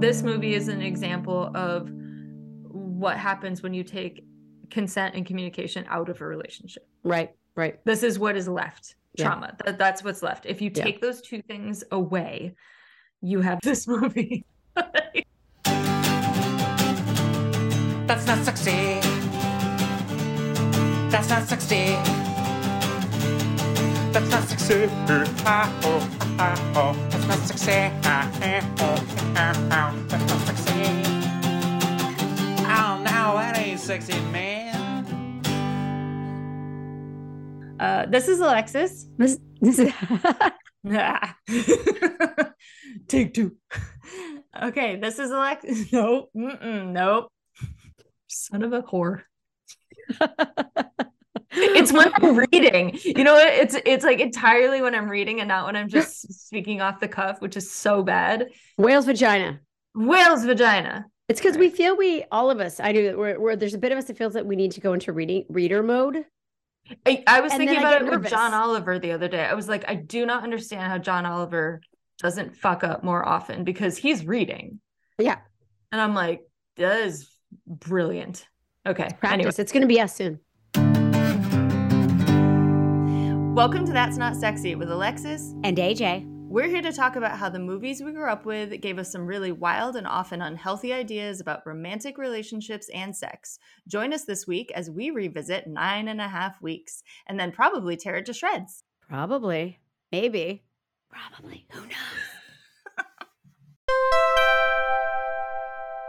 This movie is an example of what happens when you take consent and communication out of a relationship. Right, right. This is what is left. Yeah. Trauma. That, that's what's left. If you Yeah. take those two things away, you have this movie. That's not sexy. That's not sexy. That's not sexy. Ah, oh, ah, oh. That's not sexy. Ah, eh, oh, ah, ah. That's not sexy. Oh, no, that ain't sexy, man. Uh, this is Alexis. This, this is. Take two. Okay, this is Alexis. Nope. Mm-mm, nope. Son of a whore. it's when I'm reading. You know? It's it's like entirely when I'm reading and not when I'm just speaking off the cuff, which is so bad. whale's vagina. Whale's vagina. It's because we feel we all of us. I do. Where, there's a bit of us that feels that we need to go into reading reader mode. I, I was And thinking about it with. John Oliver the other day. I was like, I do not understand how John Oliver doesn't fuck up more often because he's reading. Yeah, And I'm like, that is brilliant. Okay. practice. Anyway, It's going to be us soon. Welcome to That's Not Sexy with Alexis. And AJ. We're here to talk about how the movies we grew up with gave us some really wild and often unhealthy ideas about romantic relationships and sex. Join us this week as we revisit nine and a half weeks and then probably tear it to shreds. Probably. Maybe. Probably. Who knows?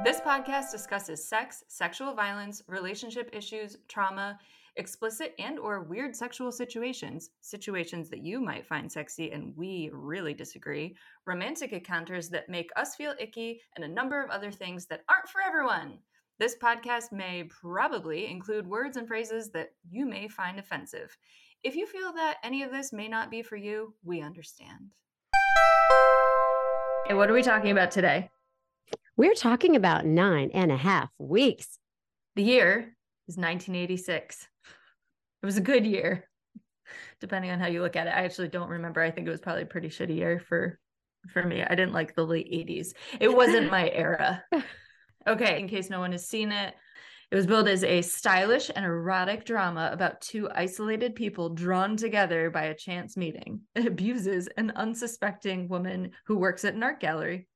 This podcast discusses sex, sexual violence, relationship issues, trauma, explicit and or weird sexual situations, situations that you might find sexy and we really disagree, romantic encounters that make us feel icky, and a number of other things that aren't for everyone. This podcast may probably include words and phrases that you may find offensive. If you feel that any of this may not be for you, we understand. and what are we talking about today? We're talking about nine and a half weeks. The year is 1986. It was a good year, depending on how you look at it. I actually don't remember. I think it was probably a pretty shitty year for for me. I didn't like the late 80s. It wasn't my era. Okay, in case no one has seen it, it was billed as a stylish and erotic drama about two isolated people drawn together by a chance meeting. It abuses an unsuspecting woman who works at an art gallery.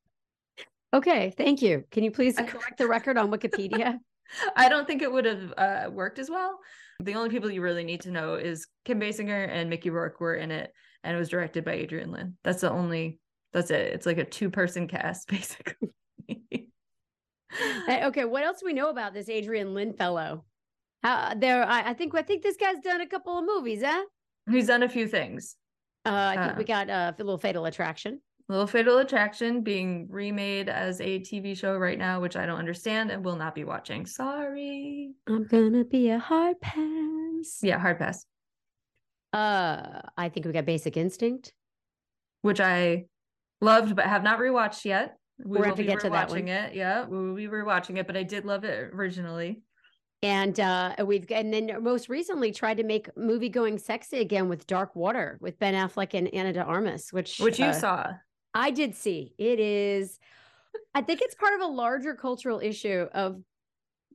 Okay, thank you. Can you please correct the record on Wikipedia? I don't think it would have uh, worked as well. The only people you really need to know is Kim Basinger and Mickey Rourke were in it, and it was directed by Adrian Lyne. That's the only. That's it. It's like a two-person cast, basically. Okay, what else do we know about this Adrian Lyne fellow? How there? I, I think I think this guy's done a couple of movies, huh? He's done a few things. Uh, I think Uh. we got uh, a little Fatal Attraction. Little Fatal Attraction being remade as a TV show right now, which I don't understand and will not be watching. Sorry. I'm gonna be a hard pass. Yeah, hard pass. Uh, I think we got Basic Instinct. Which I loved but have not rewatched yet. We We're will to be get to that rewatching one. it. Yeah, we will be rewatching it, but I did love it originally. And uh, we've and then most recently tried to make movie going sexy again with Dark Water with Ben Affleck and Ana de Armas, which Which you uh, saw. I did see. It is, I think it's part of a larger cultural issue of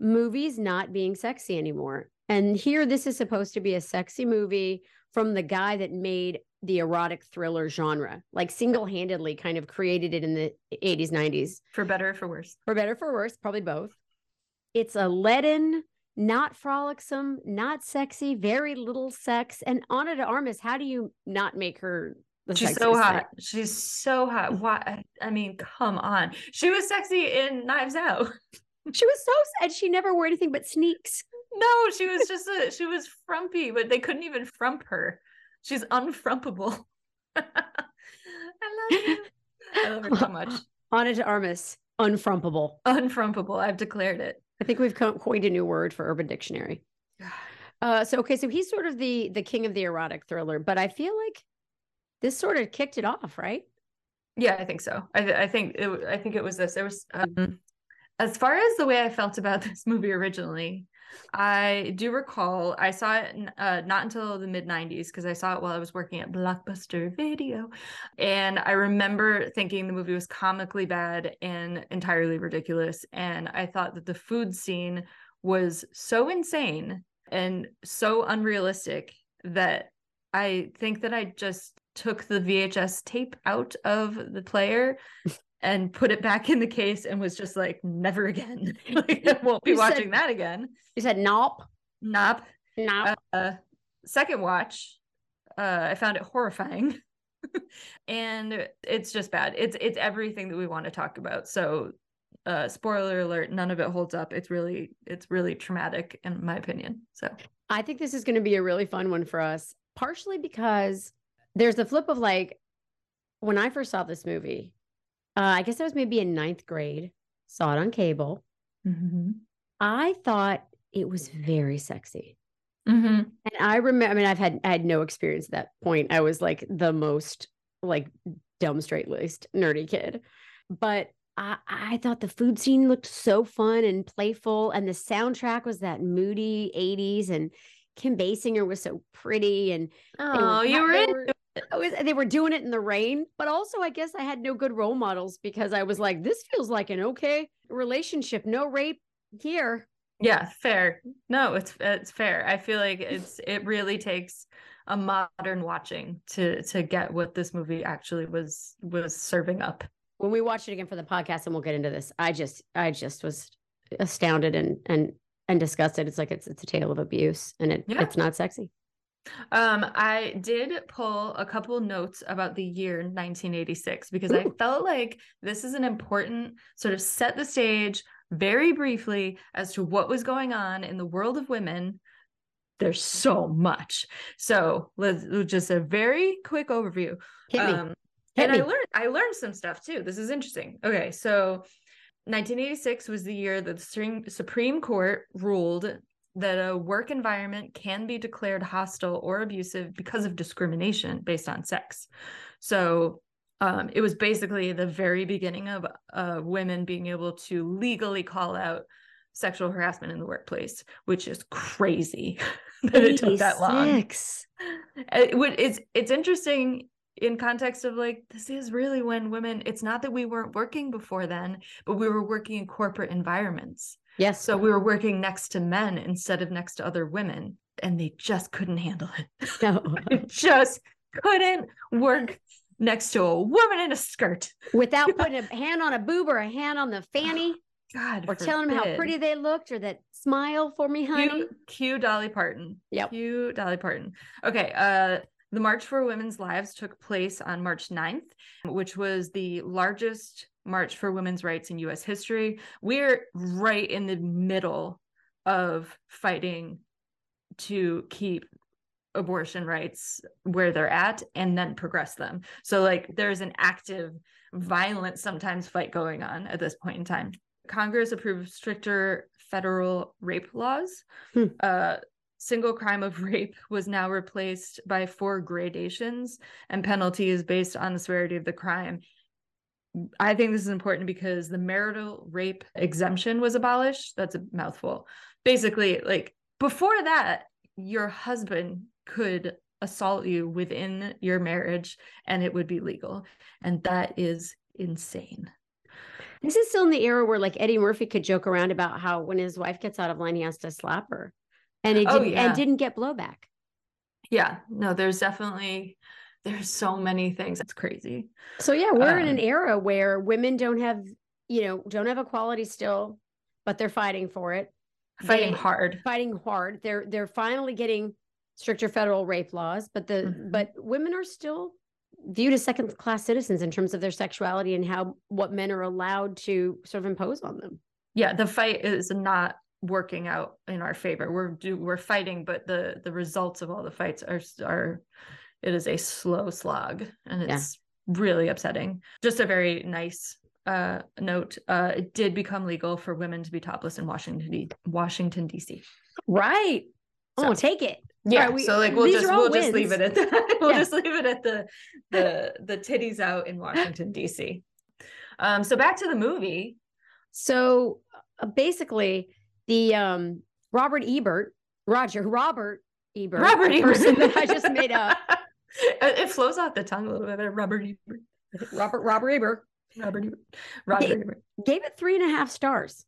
movies not being sexy anymore. And here, this is supposed to be a sexy movie from the guy that made the erotic thriller genre, like single handedly kind of created it in the 80s, 90s, For better or for worse. for better, or for worse, probably both. It's a leaden, not frolicsome, not sexy, very little sex. And Ana de Armas, how do you not make her? She's so thing? hot. She's so hot. Why? I mean, come on. She was sexy in Knives Out. She was so and she never wore anything but sneaks. No, she was just a. She was frumpy, but they couldn't even frump her. She's unfrumpable. I love you. I love her so much. Ana de Armas, unfrumpable. Unfrumpable. I've declared it. I think we've coined a new word for Urban Dictionary. Uh, so okay, so he's sort of the the king of the erotic thriller, but I feel like this sort of kicked it off, right? Yeah, I think so. I, th- I think it, I think it was this. There was um, as far as the way I felt about this movie originally, I do recall I saw it uh, not until the mid 90s because I saw it while I was working at Blockbuster Video. And I remember thinking the movie was comically bad and entirely ridiculous. And I thought that the food scene was so insane and so unrealistic that I think that I just took the VHS tape out of the player and put it back in the case and was just like, never again. like, I won't be You watching said- that again. You said nope, Nope. nope. Uh, second watch, uh, I found it horrifying. and it's just bad. It's it's everything that we want to talk about. So uh spoiler alert, none of it holds up. It's really it's really traumatic in my opinion. So I think this is going to be a really fun one for us, partially because there's the flip of like when I first saw this movie, uh, I guess I was maybe in ninth grade, saw it on cable. I thought it was very sexy. Mhm. And I remember, I mean, I've had, I had no experience at that point. I was like the most like dumb, straight laced, nerdy kid. But I, I thought the food scene looked so fun and playful. And the soundtrack was that moody 80s. And Kim Basinger was so pretty. And Oh, you were they in were, I was, they were doing it in the rain. But also, I guess I had no good role models because I was like, this feels like an okay relationship. No rape here. Yeah, fair. No, it's it's fair. I feel like it's it really takes a modern watching to to get what this movie actually was was serving up. when we watch it again for the podcast and we'll get into this i just i just was astounded and and and disgusted it's like it's it's a tale of abuse and it Yeah. it's not sexy Um, I did pull a couple notes about the year 1986 because I felt like this is an important sort of set the stage very briefly as to what was going on in the world of women. There's so much. So let's just a very quick overview. hit me Um, hit and me I learned I learned some stuff too. This is interesting. Okay, so 1986 was the year that the Supreme Court ruled that a work environment can be declared hostile or abusive because of discrimination based on sex. So um, it was basically the very beginning of uh, women being able to legally call out sexual harassment in the workplace, which is crazy that it took that long 86. it would it's it's interesting in context of like this is really when women it's not that we weren't working before then but we were working in corporate environments yes so we were working next to men instead of next to other women and they just couldn't handle it no They just couldn't work next to a woman in a skirt without putting a hand on a boob or a hand on the fanny god or telling them how pretty they looked or that smile for me honey Cue, cue Dolly Parton. Yep. Cue Dolly Parton. Okay. Uh, the March for Women's Lives took place on March 9th, which was the largest march for women's rights in US history. We're right in the middle of fighting to keep abortion rights where they're at and then progress them. So, like, there's an active, violent, sometimes fight going on at this point in time. Congress approved stricter federal rape laws. Hmm. Uh, single crime of rape was now replaced by four gradations, and penalties based on the severity of the crime. I think this is important because the marital rape exemption was abolished. That's a mouthful. Basically, like before that, your husband could assault you within your marriage and it would be legal. And that is insane. this is still in the era where like eddie murphy could joke around about how when his wife gets out of line he has to slap her and it Oh, didn't, yeah. and didn't get blowback Yeah, no, there's definitely there's so many things. It's crazy. So yeah, we're in an Um, era where women don't have, you know, don't have equality still, but they're fighting for it, Fighting They- hard. fighting hard. They're they're finally getting stricter federal rape laws, but the Mhm. but women are still viewed as second class citizens in terms of their sexuality and how what men are allowed to sort of impose on them. Yeah, the fight is not working out in our favor. We're do we're fighting, but the the results of all the fights are are it is a slow slog and Yeah. it's really upsetting. Just a very nice uh note. Uh it did become legal for women to be topless in Washington D- Washington DC. Right. So- oh, take it. Yeah, Right, we- so like we'll just we'll just leave it at that. we'll Yeah. just leave it at the the the titties out in Washington DC. Um so back to the movie. So uh, basically the um Robert Ebert, Roger Robert Ebert, Robert Ebert. person that I just made up. it it flows off the tongue a little bit. Robert Ebert. Robert Robert Ebert Robert Ebert. Ebert. gave it three and a half stars.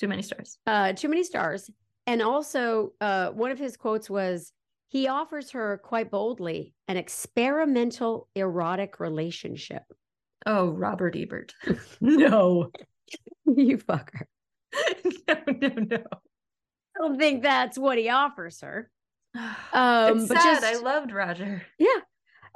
Too many stars. Uh, too many stars. And also, uh, one of his quotes was, "He offers her quite boldly an experimental erotic relationship." Oh, Robert Ebert. no. you fucker. no, no, no. I don't think that's what he offers her. Um, it's but sad. just, I loved Roger. Yeah.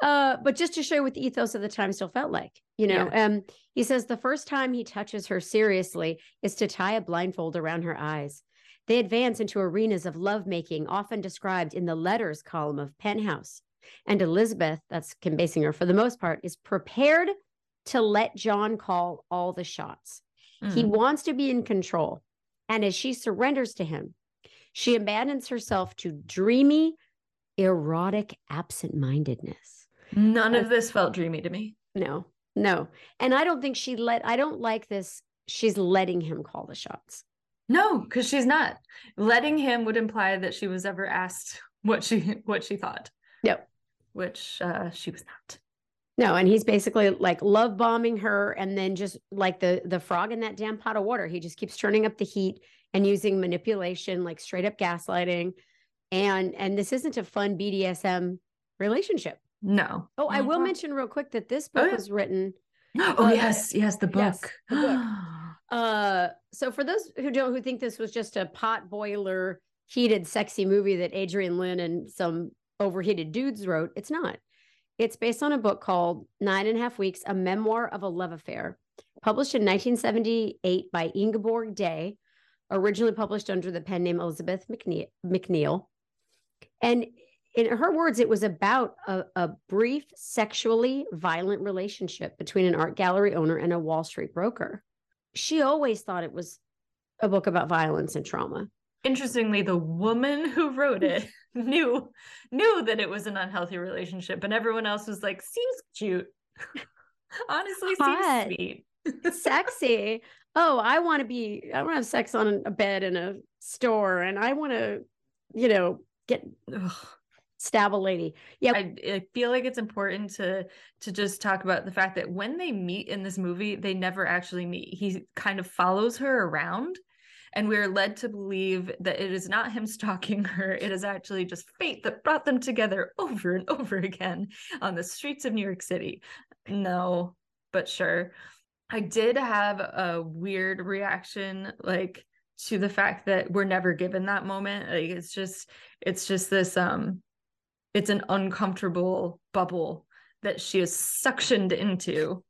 Uh, but just to show you what the ethos of the time still felt like, you know, um, he says the first time he touches her seriously is to tie a blindfold around her eyes. They advance into arenas of lovemaking, often described in the letters column of Penthouse. And Elizabeth, that's Kim Basinger for the most part, is prepared to let John call all the shots. He Mm. wants to be in control. And as she surrenders to him, she abandons herself to dreamy, erotic absent mindedness. None of this felt dreamy to me. No, no. And I don't think she let, I don't like this. She's letting him call the shots. No, because she's not. Letting him would imply that she was ever asked what she what she thought. Yep. Which uh, she was not. No, and he's basically like love bombing her and then just like the the frog in that damn pot of water. He just keeps turning up the heat and using manipulation, like straight up gaslighting. And and this isn't a fun BDSM relationship. No. Oh, I will Mhm. mention real quick that this Oh, book yeah. was written Oh Uh, yes, yes, the yes, book. the book. Uh, so for those who don't who think this was just a pot boiler heated sexy movie that Adrian Lyne and some overheated dudes wrote, it's not. It's based on a book called Nine and a Half Weeks: A Memoir of a Love Affair, published in 1978 by Ingeborg Day, originally published under the pen name Elizabeth McNeill. McNeill. And in her words, it was about a, a brief sexually violent relationship between an art gallery owner and a Wall Street broker. She always thought it was a book about violence and trauma. Interestingly, the woman who wrote it knew knew that it was an unhealthy relationship, and everyone else was like, "Seems cute." Honestly, Hot. seems sweet. Sexy. Oh, I want to be, I want to have sex on a bed in a store and I want to, you know, get Ugh. stab a lady. Yeah. I, I feel like it's important to to just talk about the fact that when they meet in this movie, they never actually meet. He kind of follows her around, and we're led to believe that it is not him stalking her. It is actually just fate that brought them together over and over again on the streets of New York City. No, but sure. I did have a weird reaction, like to the fact that we're never given that moment. Like it's just, it's just this um it's an uncomfortable bubble that she is suctioned into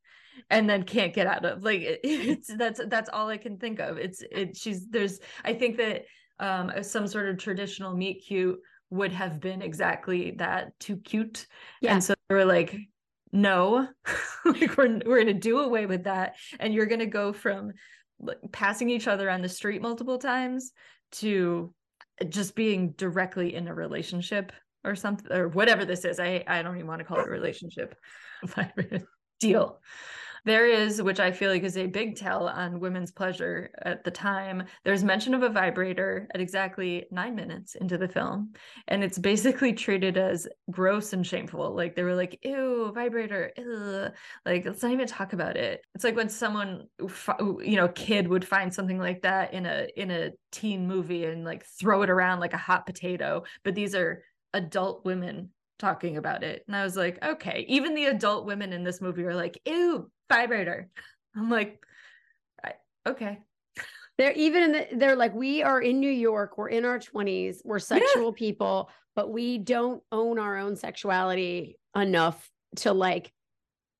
and then can't get out of like it- it's that's that's all i can think of it's it she's there's i think that um some sort of traditional meet cute would have been exactly that too cute Yeah. and so they were like no like we're we're gonna do away with that. And you're gonna go from passing each other on the street multiple times to just being directly in a relationship or something or whatever this is. I i don't even want to call it a relationship deal there is which i feel like is a big tell on women's pleasure at the time there's mention of a vibrator at exactly nine minutes into the film and it's basically treated as gross and shameful. Like they were like ew vibrator ew. like let's not even talk about it. It's like when someone you know kid would find something like that in a in a teen movie and like throw it around like a hot potato but these are adult women talking about it. And i was like okay. Even the adult women in this movie are like ew vibrator i'm like okay They're even in the, they're like, we are in New York, we're in our 20s, we're sexual people, but we don't own our own sexuality enough to like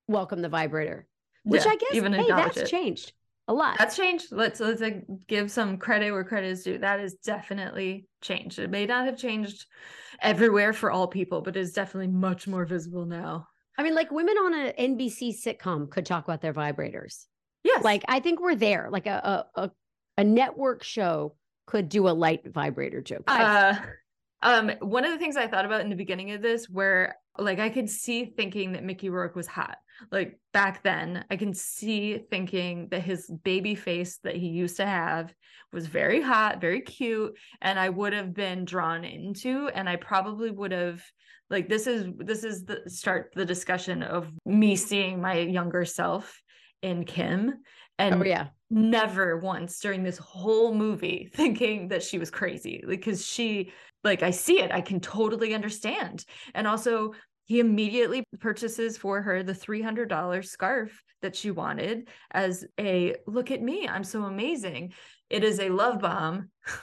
welcome the vibrator. Which Yeah, I guess even hey, that's it. changed a lot. That's changed. Let's let's like give some credit where credit is due. That is definitely changed. It may not have changed everywhere for all people, but it's definitely much more visible now. I mean, like women on an NBC sitcom could talk about their vibrators. Yes. Like I think we're there. Like a a a, a network show could do a light vibrator joke. Uh um one of the things I thought about in the beginning of this where Like I could see thinking that Mickey Rourke was hot. Like back then, I can see thinking that his baby face that he used to have was very hot, very cute, and I would have been drawn into and I probably would have like this is this is the start the discussion of me seeing my younger self in Kim and oh yeah. never once during this whole movie thinking that she was crazy because she like I see it I can totally understand. And also he immediately purchases for her the $300 scarf that she wanted as a look at me I'm so amazing. It is a love bomb.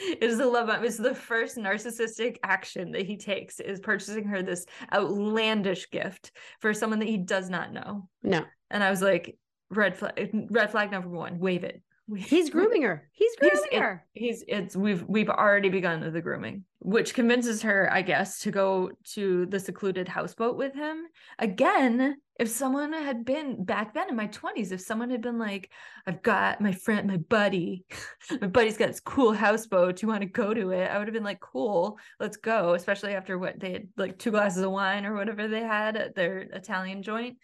It is a love bomb. It's the first narcissistic action that he takes is purchasing her this outlandish gift for someone that he does not know. No. and I was like, red flag, red flag number one, wave it. He's grooming her. He's He's- grooming it- her. He's it's we've we've already begun the grooming, which convinces her, I guess, to go to the secluded houseboat with him. Again, if someone had been back then in my 20s, if someone had been like, I've got my friend, my buddy, my buddy's got this cool houseboat. Do you want to go to it? I would have been like, cool, let's go, especially after what they had like two glasses of wine or whatever they had at their Italian joint.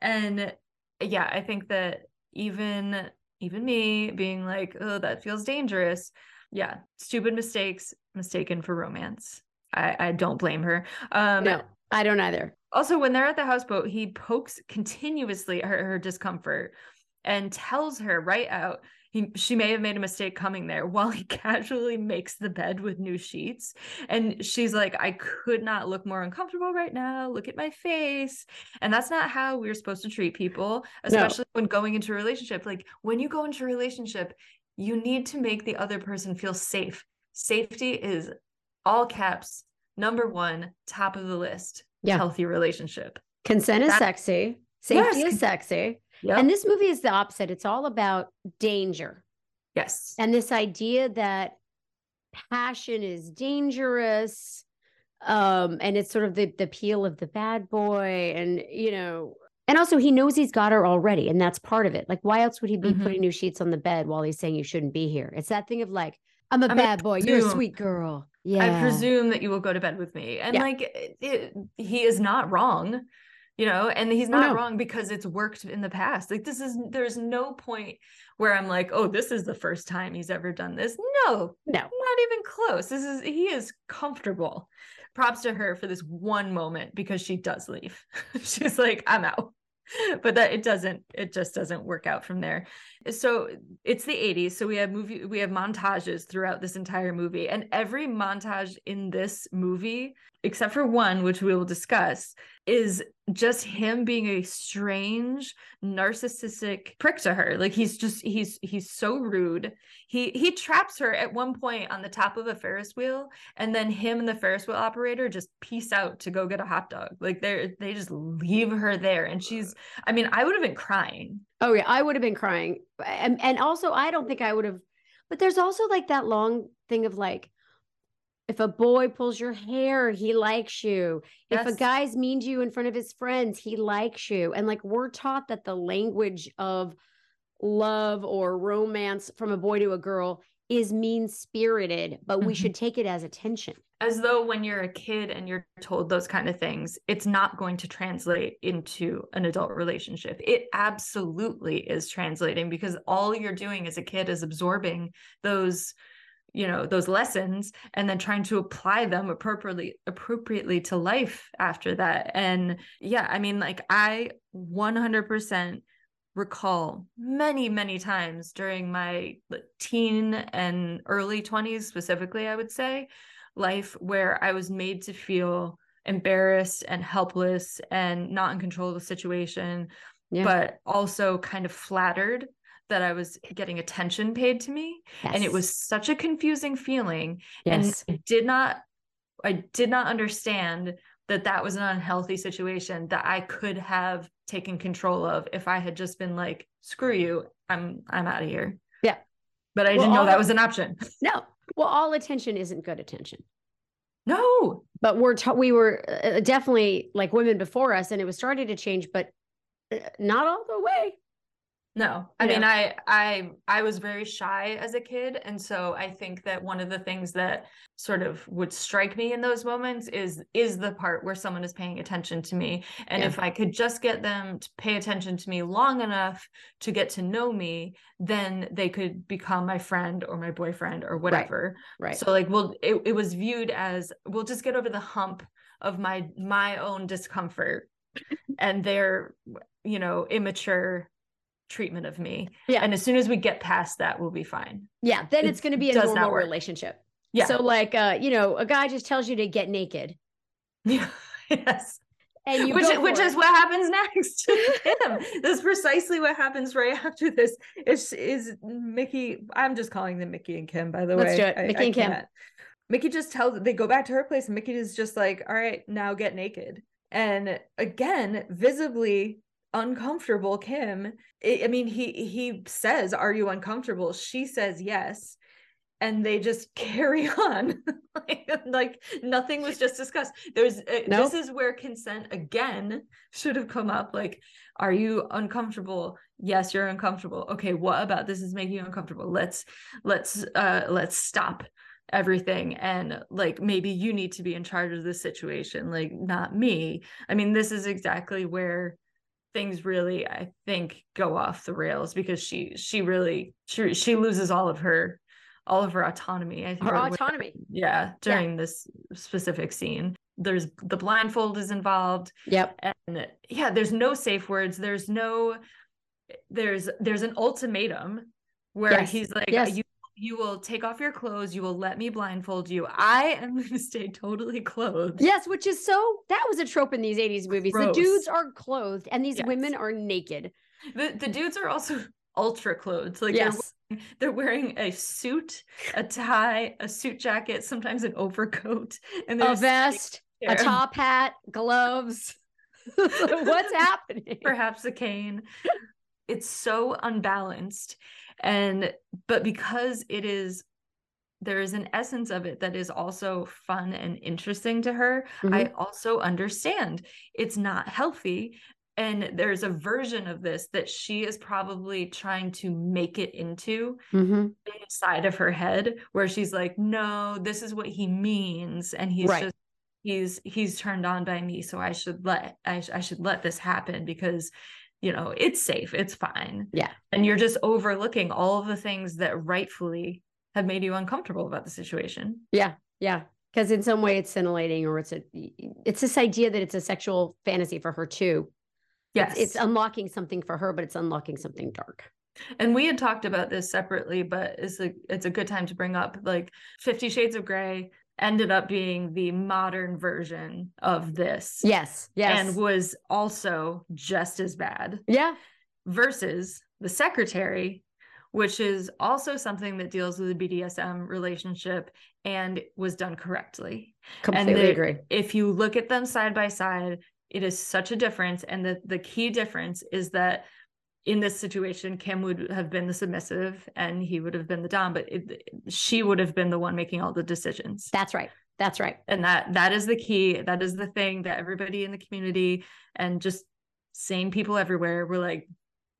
And yeah, I think that even even me being like, oh, that feels dangerous. Yeah, stupid mistakes, mistaken for romance. I, I don't blame her. Um no, I don't either. also when they're at the houseboat, he pokes continuously at her, her discomfort and tells her right out he, she may have made a mistake coming there while he casually makes the bed with new sheets. And she's like, I could not look more uncomfortable right now. Look at my face. And that's not how we're supposed to treat people, especially when going into a relationship. Like when you go into a relationship, you need to make the other person feel safe. Safety is all caps, number one, top of the list. Yeah. Healthy relationship. Consent is That- sexy. Safety Yes, is sexy. Yep. And this movie is the opposite. It's all about danger. yes. and this idea that passion is dangerous um and it's sort of the the appeal of the bad boy and you know and also he knows he's got her already and that's part of it like why else would he be Mhm. putting new sheets on the bed while he's saying you shouldn't be here it's that thing of like i'm a I bad boy you're a sweet girl yeah I presume that you will go to bed with me. And Yeah. like it- he is not wrong, you know, and he's Oh, not no. wrong because it's worked in the past. Like this is there's no point where I'm like, oh, this is the first time he's ever done this. No, no not even close. This is he is comfortable. Props to her for this one moment because she does leave. She's like, I'm out. But that it doesn't, it just doesn't work out from there. So it's the 80s. So we have movie, we have montages throughout this entire movie. And every montage in this movie, except for one, which we will discuss, is just him being a strange narcissistic prick to her like he's just he's he's so rude he he traps her at one point on the top of a ferris wheel and then him and the ferris wheel operator just peace out to go get a hot dog like they're they just leave her there and she's i mean i would have been crying oh yeah i would have been crying. And, and also i don't think i would have but there's also like that long thing of like if a boy pulls your hair he likes you. If a guy's mean to you in front of his friends he likes you. And like we're taught that the language of love or romance from a boy to a girl is mean spirited but we Mhm. should take it as attention as though when you're a kid and you're told those kind of things, it's not going to translate into an adult relationship. It absolutely is translating because all you're doing as a kid is absorbing those you know those lessons and then trying to apply them appropriately appropriately to life after that and yeah i mean like i 100% recall many many times during my teen and early 20s specifically i would say life where I was made to feel embarrassed and helpless and not in control of the situation, Yeah. but also kind of flattered that I was getting attention paid to me. And it was such a confusing feeling. yes And I did not, I did not understand that that was an unhealthy situation that I could have taken control of if I had just been like, screw you, I'm, I'm out of here. Yeah. But I Well, didn't know that was an option. no well all attention isn't good attention No. but we're ta- we were uh, definitely like women before us and it was starting to change but uh, not all the way No, I You mean. I, I, I was very shy as a kid, and so I think that one of the things that sort of would strike me in those moments is is the part where someone is paying attention to me, and Yeah. if I could just get them to pay attention to me long enough to get to know me, then they could become my friend or my boyfriend or whatever. Right. Right. So like, well, it, it was viewed as we'll just get over the hump of my my own discomfort and their, you know, immature treatment of me. Yeah. And as soon as we get past that, we'll be fine. yeah. Then it it's going to be a normal relationship. Yeah. So like, uh, you know, a guy just tells you to get naked yeah. yes. and you which which is what happens next him. That's precisely what happens right after this. Is is Mickey? I'm just calling them Mickey and Kim. By the Let's way, do it. I- Mickey I and Kim. can't. Mickey just tells they go back to her place, and Mickey is just like, "All right, now get naked." And again, visibly uncomfortable. Kim. I I mean, he he says, "Are you uncomfortable?" She says, "Yes." and they just carry on like, like nothing was just discussed there's uh, Nope. this is where consent again should have come up like are you uncomfortable yes you're uncomfortable okay what about this is making you uncomfortable let's let's uh let's stop everything and like maybe you need to be in charge of this situation like not me i mean this is exactly where things really i think go off the rails because she she really she, she loses all of her all of her autonomy I think her autonomy. yeah during this specific scene there's the blindfold is involved Yep. and yeah there's no safe words there's no there's there's an ultimatum where Yes, he's like yes. you you will take off your clothes you will let me blindfold you i am going to stay totally clothed Yes, which is so that was a trope in these 80s movies. Gross. The dudes are clothed and these Yes. women are naked. the, the dudes are also ultra clothed like yes. they're, they're wearing a suit a tie a suit jacket sometimes an overcoat and A vest, a top hat, gloves. What's happening? perhaps a cane it's so unbalanced and but because it is there is an essence of it that is also fun and interesting to her i also understand it's not healthy and there's a version of this that she is probably trying to make it into Mhm. inside of her head where she's like no this is what he means and he's Right. just he's he's turned on by me so i should let I, sh- I should let this happen because you know it's safe it's fine Yeah. and you're just overlooking all of the things that rightfully have made you uncomfortable about the situation Yeah. Yeah. Because in some way it's scintillating or it's a it's this idea that it's a sexual fantasy for her too. yes It's, it's unlocking something for her, but it's unlocking something dark. and we had talked about this separately but it's a it's a good time to bring up like 50 shades of gray ended up being the modern version of this Yes. Yes. and was also just as bad yeah. versus the secretary which is also something that deals with a BDSM relationship and was done correctly. Completely the- agree. If you look at them side by side, it is such a difference. And the, the key difference is that in this situation, Kim would have been the submissive and he would have been the dom, but it, she would have been the one making all the decisions. That's right. That's right. and that that is the key. That is the thing that everybody in the community and just sane people everywhere were like,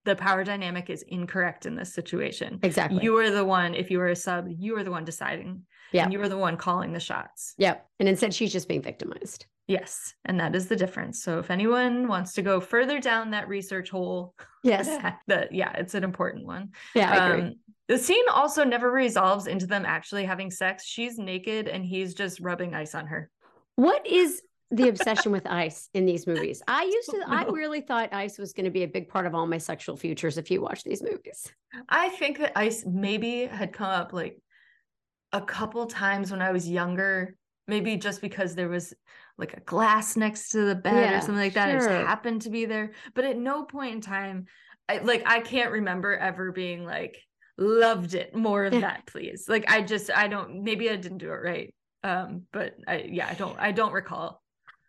the power dynamic is incorrect in this situation. Exactly. You are the one, if you are a sub, you are the one deciding. Yeah. And you are the one calling the shots. Yep. And instead she's just being victimized. Yes. And that is the difference. So if anyone wants to go further down that research hole, Yes. that yeah, it's an important one. Yeah, I agree. Um, the scene also never resolves into them actually having sex. She's naked and he's just rubbing ice on her. What is the obsession with ice in these movies? I used to, I really thought ice was going to be a big part of all my sexual futures if you watch these movies. I think that ice maybe had come up like a couple times when I was younger, maybe just because there was like a glass next to the bed Yeah, or something like that. It just happened to be there. But at no point in time, I like I can't remember ever being like loved it more of Yeah. that, please. Like I just I don't maybe I didn't do it right. Um, but I yeah, I don't I don't recall.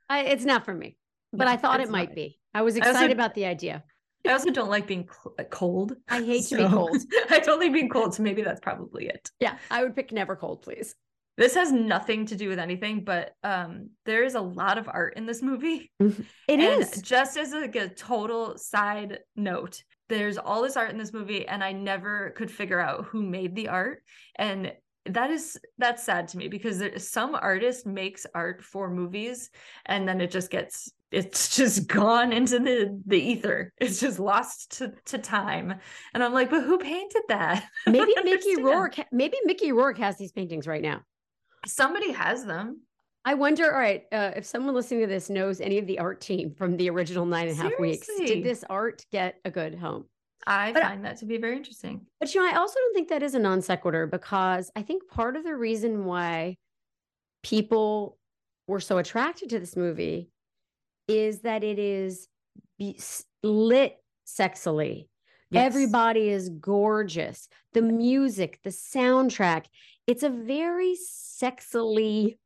I, it's not for me, but No, I thought it might be. I was I excited about the idea. I also don't like being uh, cold. I hate to be cold. I don't like being cold, so maybe that's probably it. Yeah, I would pick never cold, please. This has nothing to do with anything, but um, there is a lot of art in this movie. It and is. just as like a total side note, there's all this art in this movie and I never could figure out who made the art and that is that's sad to me because there, some artist makes art for movies and then it just gets it's just gone into the the ether it's just lost to, to time and i'm like but who painted that Maybe Mickey. Rourke. Maybe Mickey Rourke has these paintings right now. somebody has them I wonder. All right, uh, if someone listening to this knows any of the art team from the original nine and a half weeks, did this art get a good home? I But find that to be very interesting But you know, I also don't think that is a non sequitur because I think part of the reason why people were so attracted to this movie is that it is be- lit sexily. Yes. Everybody is gorgeous. The music, the soundtrack, it's a very sexily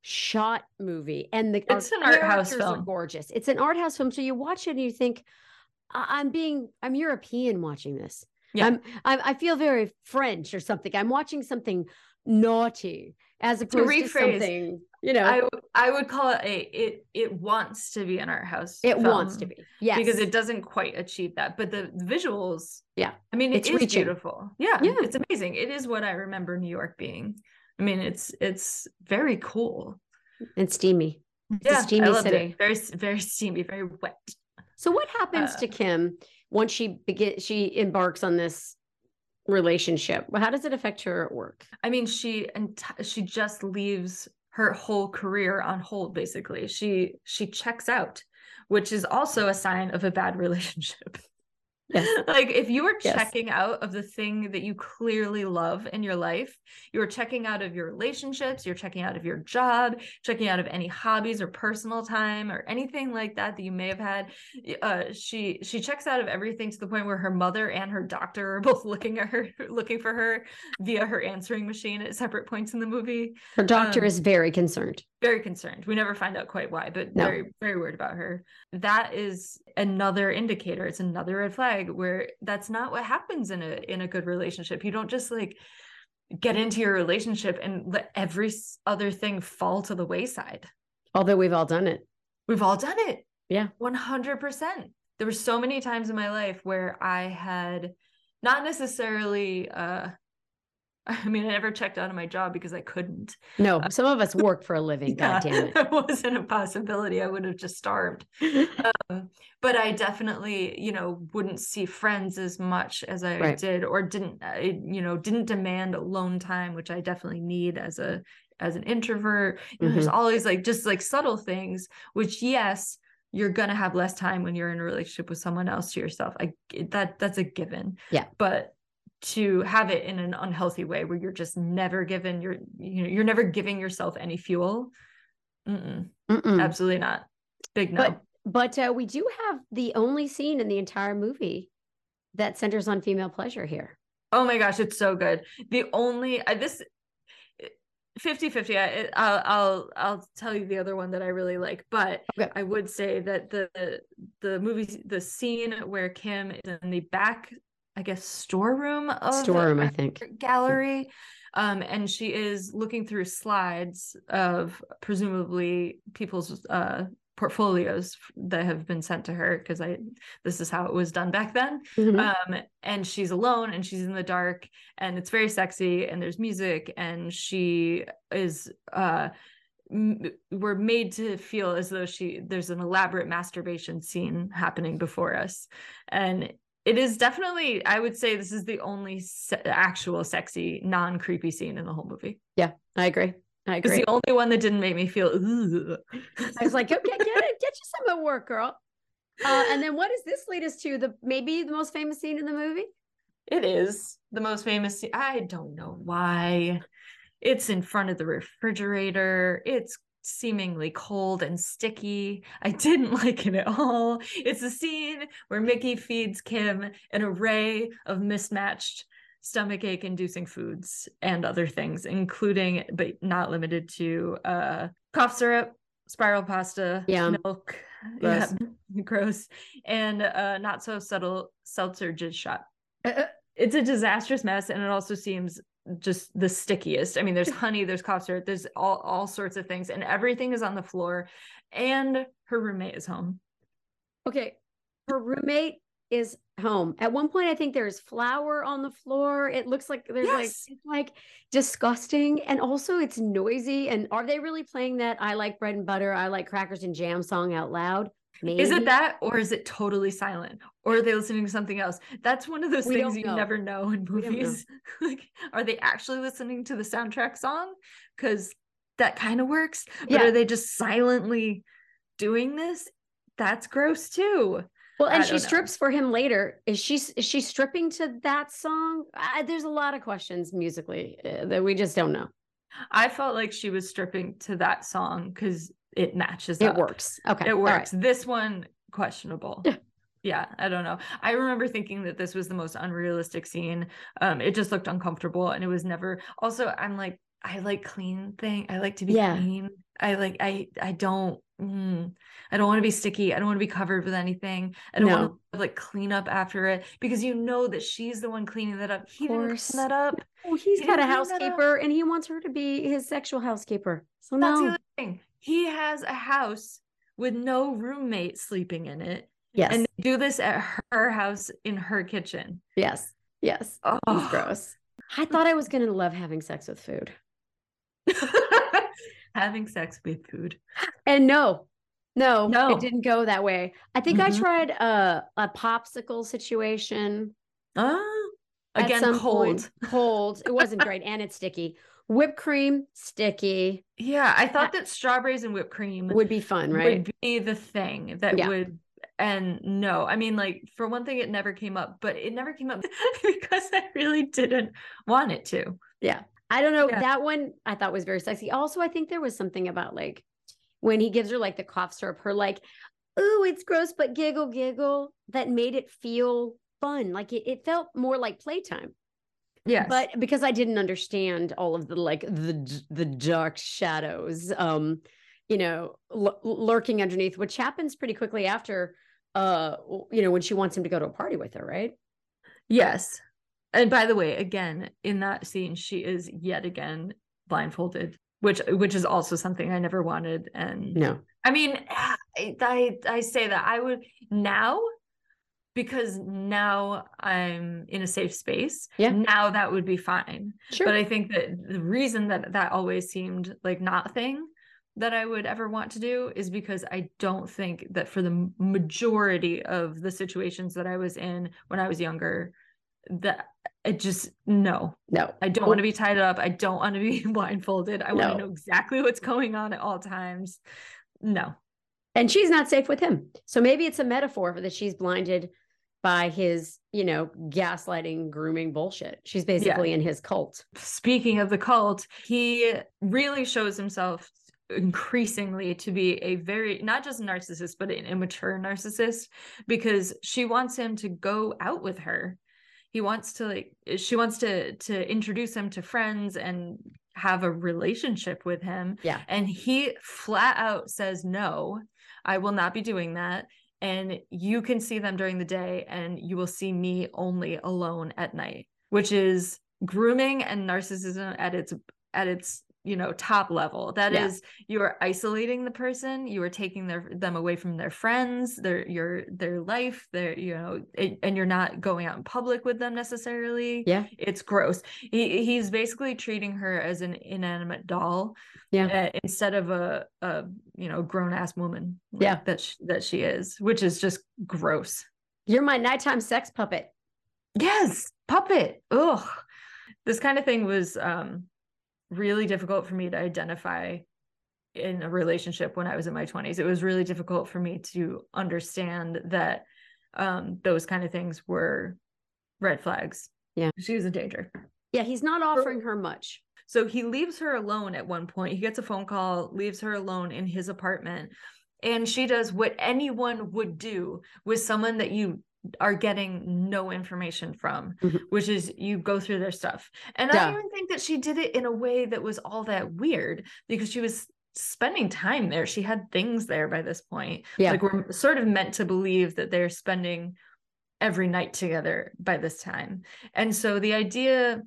shot movie. And the It's an art house characters are film. gorgeous. It's an art house film. So you watch it and you think, I- I'm being, I'm European watching this. Yeah. I'm, I, I feel very French or something. I'm watching something naughty as opposed to, rephrase, something, you know, I, I would call it a it it wants to be an art house it wants to be. Yes. because it doesn't quite achieve that. But the visuals, Yeah. I mean, it It's is reaching. beautiful. Yeah, Yeah. it's amazing. It is what I remember New York being. I mean, it's it's very cool. and steamy. It's a Yeah, steamy I loved city. it. Very very steamy, very wet. So what happens Uh, to Kim once she begin she embarks on this relationship? Well, how does it affect her at work? I mean, she and she just leaves her whole career on hold. Basically, she she checks out, which is also a sign of a bad relationship. Yes. like if you are Yes. checking out of the thing that you clearly love in your life you're checking out of your relationships you're checking out of your job checking out of any hobbies or personal time or anything like that that you may have had uh she she checks out of everything to the point where her mother and her doctor are both looking at her looking for her via her answering machine at separate points in the movie Her doctor Um, is very concerned. Very concerned. We never find out quite why, but No. very, very worried about her. That is another indicator. It's another red flag where that's not what happens in a in a good relationship. You don't just like get into your relationship and let every other thing fall to the wayside. Although we've all done it. We've all done it. Yeah. 100%. There were so many times in my life where I had not necessarily uh I mean, I never checked out of my job because I couldn't. No, some of us work for a living. God damn it wasn't a possibility. I would have just starved. Um, but I definitely, you know, wouldn't see friends as much as I Right. did, or didn't, I, you know, didn't demand alone time, which I definitely need as a as an introvert. You know, there's Mm-hmm. always like just like subtle things, which yes, you're gonna have less time when you're in a relationship with someone else to yourself. I that that's a given. Yeah. But to have it in an unhealthy way where you're just never given your you know you're never giving yourself any fuel Mm-mm, Mm-mm. absolutely not big no But but uh, we do have the only scene in the entire movie that centers on female pleasure here. oh my gosh it's so good the only I, this 50 50 I, I'll i'll i'll tell you the other one that i really like but Okay. i would say that the the movie the scene where kim is in the back i guess storeroom of Storeroom, I think. gallery um and she is looking through slides of presumably people's uh portfolios that have been sent to her because i this is how it was done back then Mhm. um and she's alone and she's in the dark and it's very sexy and there's music and she is uh m- we're made to feel as though she there's an elaborate masturbation scene happening before us and it is definitely i would say this is the only se- actual sexy non-creepy scene in the whole movie yeah I agree. I agree it's the only one that didn't make me feel "Ugh." I was like, okay, get it, get you some at work, girl. Uh, and then what does this lead us to? The maybe the most famous scene in the movie? It is the most famous. scene. I don't know why. It's in front of the refrigerator. It's seemingly cold and sticky. I didn't like it at all. It's a scene where Mickey feeds Kim an array of mismatched stomach ache inducing foods and other things including but not limited to uh cough syrup spiral pasta Yeah. milk Gross. yeah, gross and uh not so subtle seltzer jizz shot Uh, it's a disastrous mess and it also seems just the stickiest i mean there's honey there's cough syrup there's all, all sorts of things and everything is on the floor and her roommate is home Okay, her roommate is home. At one point, I think there's flour on the floor. It looks like there's like Yes. it's like disgusting, and also it's noisy. And are they really playing that "I like bread and butter, I like crackers and jam" song out loud? Maybe. Is it that or is it totally silent? Or are they listening to something else? That's one of those We things you know. never know in don't know. movies. like, are they actually listening to the soundtrack song? Because that kind of works. But are they just silently doing this? That's gross too. Well, and she know. strips for him later. Is she is she stripping to that song? I, there's a lot of questions musically uh, that we just don't know. I felt like she was stripping to that song because it matches It up. works. Okay. It all right. works. This one, questionable. Yeah. I don't know. I remember thinking that this was the most unrealistic scene. Um, it just looked uncomfortable and it was never also I'm like, I like clean thing. I like to be Yeah. clean. I like I I don't mm, I don't want to be sticky. I don't want to be covered with anything. I don't want to like clean up after it because you know that she's the one cleaning that up. He didn't clean that up. Oh, he's He got a didn't clean that up. housekeeper and he wants her to be his sexual housekeeper. So That's the other thing. He has a house with no roommate sleeping in it. Yes. and they do this at her house in her kitchen. yes. Yes. Oh, gross. I thought I was going to love having sex with food. Having sex with food. And no, no, No. it didn't go that way. I think I Mhm. tried a, a popsicle situation. Oh, again, cold. point. Cold. It wasn't great. And it's sticky. Whipped cream, sticky. Yeah, I thought uh, that strawberries and whipped cream Would be fun, right? would be the thing that Yeah. would. And no, I mean, like for one thing, it never came up, but it never came up because I really didn't want it to. Yeah. I don't know. Yeah. That one I thought was very sexy. Also, I think there was something about like when he gives her like the cough syrup, her like, ooh, it's gross, but giggle, giggle, that made it feel fun. Like it, it felt more like playtime. Yes, But because I didn't understand all of the like the the dark shadows, um, you know, l- lurking underneath, which happens pretty quickly after, uh, you know, when she wants him to go to a party with her, right? Yes. And by the way, again, in that scene, she is yet again blindfolded, which which is also something I never wanted. And No, I mean, I, I I say that I would now because now I'm in a safe space. Yeah. Now that would be fine. sure. But I think that the reason that that always seemed like not a thing that I would ever want to do is because I don't think that for the majority of the situations that I was in when I was younger, that it just no, no, I don't want to be tied up. I don't want to be blindfolded. I want to know exactly what's going on at all times. No. and she's not safe with him. So maybe it's a metaphor that she's blinded by his, you know, gaslighting, grooming bullshit. She's basically in his cult. speaking of the cult, he really shows himself increasingly to be a very not just narcissist but an immature narcissist because she wants him to go out with her he wants to like she wants to to introduce him to friends and have a relationship with him Yeah. and he flat out says no i will not be doing that and you can see them during the day and you will see me only alone at night which is grooming and narcissism at its at its you know top level That is, Yeah. you are isolating the person you are taking their them away from their friends their your their life their you know and and you're not going out in public with them necessarily Yeah. it's gross he, he's basically treating her as an inanimate doll Yeah. uh, instead of a, a you know grown ass woman like, Yeah. that sh- that she is which is just gross You're my nighttime sex puppet. yes puppet ugh this kind of thing was um really difficult for me to identify in a relationship when i was in my 20s it was really difficult for me to understand that um those kind of things were red flags Yeah. she was in danger Yeah, he's not offering her much. so he leaves her alone at one point. He gets a phone call, leaves her alone in his apartment. And she does what anyone would do with someone that you are getting no information from, Mhm. which is you go through their stuff. And I don't even think that she did it in a way that was all that weird because she was spending time there. She had things there by this point. Yeah. Like we're sort of meant to believe that they're spending every night together by this time. And so the idea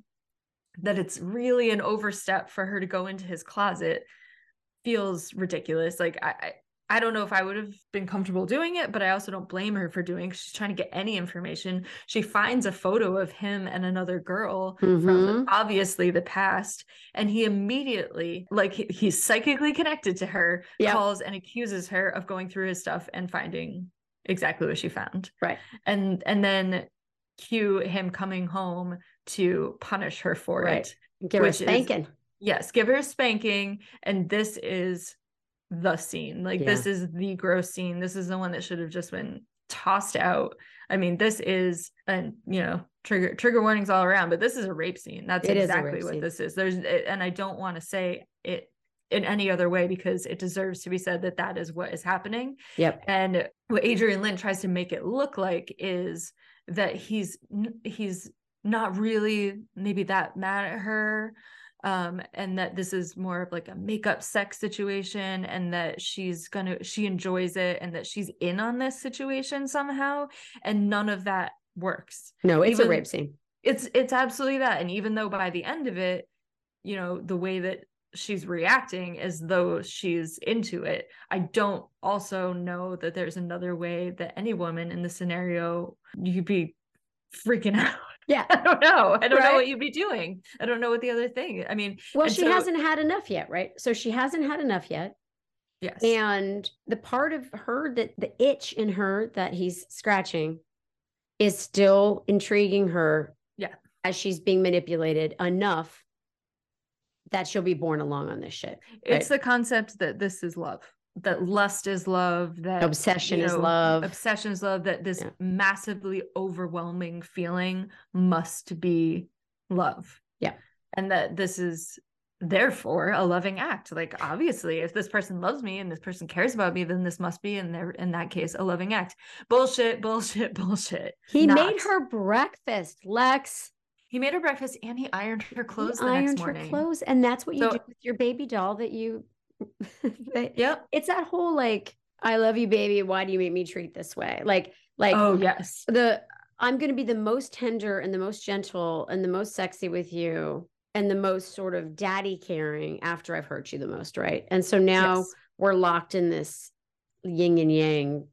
that it's really an overstep for her to go into his closet feels ridiculous. Like I, I don't know if I would have been comfortable doing it, but I also don't blame her for doing. it. She's trying to get any information. She finds a photo of him and another girl Mhm. from obviously the past, and he immediately, like he- he's psychically connected to her, Yep. calls and accuses her of going through his stuff and finding exactly what she found. Right. And and then cue him coming home to punish her for Right. it. Give her a which is- spanking. Yes, give her a spanking. And this is the scene. Like this is the gross scene. This is the one that should have just been tossed out. I mean, this is and you know, trigger trigger warnings all around, but this is a rape scene. That's It exactly what scene. this is. There's and I don't want to say it in any other way because it deserves to be said that that is what is happening. Yep. And what Adrian Lyne tries to make it look like is that he's he's not really maybe that mad at her um and that this is more of like a makeup sex situation and that she's gonna she enjoys it and that she's in on this situation somehow and none of that works No, it's a rape scene. it's it's absolutely that and even though by the end of it you know the way that she's reacting as though she's into it i don't also know that there's another way that any woman in the scenario you'd be freaking out Yeah. i don't know i don't know what you'd be doing i don't know what the other thing i mean Well, she so- hasn't had enough yet, right? So she hasn't had enough yet. yes And the part of her that the itch in her that he's scratching is still intriguing her. Yeah. As she's being manipulated enough that she'll be borne along on this shit. it's the concept that this is love that lust is love that Obsession you is love. obsession is love that this Yeah. massively overwhelming feeling must be love Yeah. and that this is therefore a loving act like obviously if this person loves me and this person cares about me then this must be in there in that case a loving act bullshit bullshit bullshit he made her breakfast, Lex. he made her breakfast and he ironed her He clothes the ironed next her morning clothes, and that's what you So- do with your baby doll that you. yep It's that whole like, I love you, baby. Why do you make me treat this way? Like, like oh yes the I'm going to be the most tender and the most gentle and the most sexy with you and the most sort of daddy caring after I've hurt you the most, right? And so now yes. we're locked in this yin and yang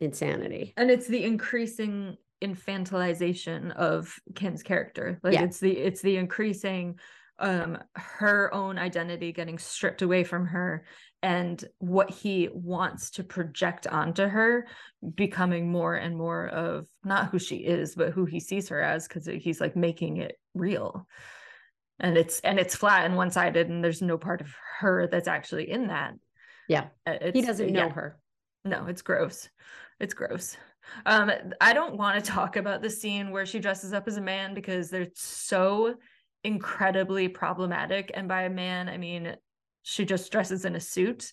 insanity. and it's the increasing infantilization of Ken's character. Like Yeah. it's the it's the increasing um her own identity getting stripped away from her and what he wants to project onto her becoming more and more of not who she is but who he sees her as because he's like making it real and it's and it's flat and one-sided and there's no part of her that's actually in that Yeah. Uh, He doesn't know yeah. her. No, it's gross. It's gross. Um, I don't want to talk about the scene where she dresses up as a man because they're so incredibly problematic. And by a man, I mean she just dresses in a suit.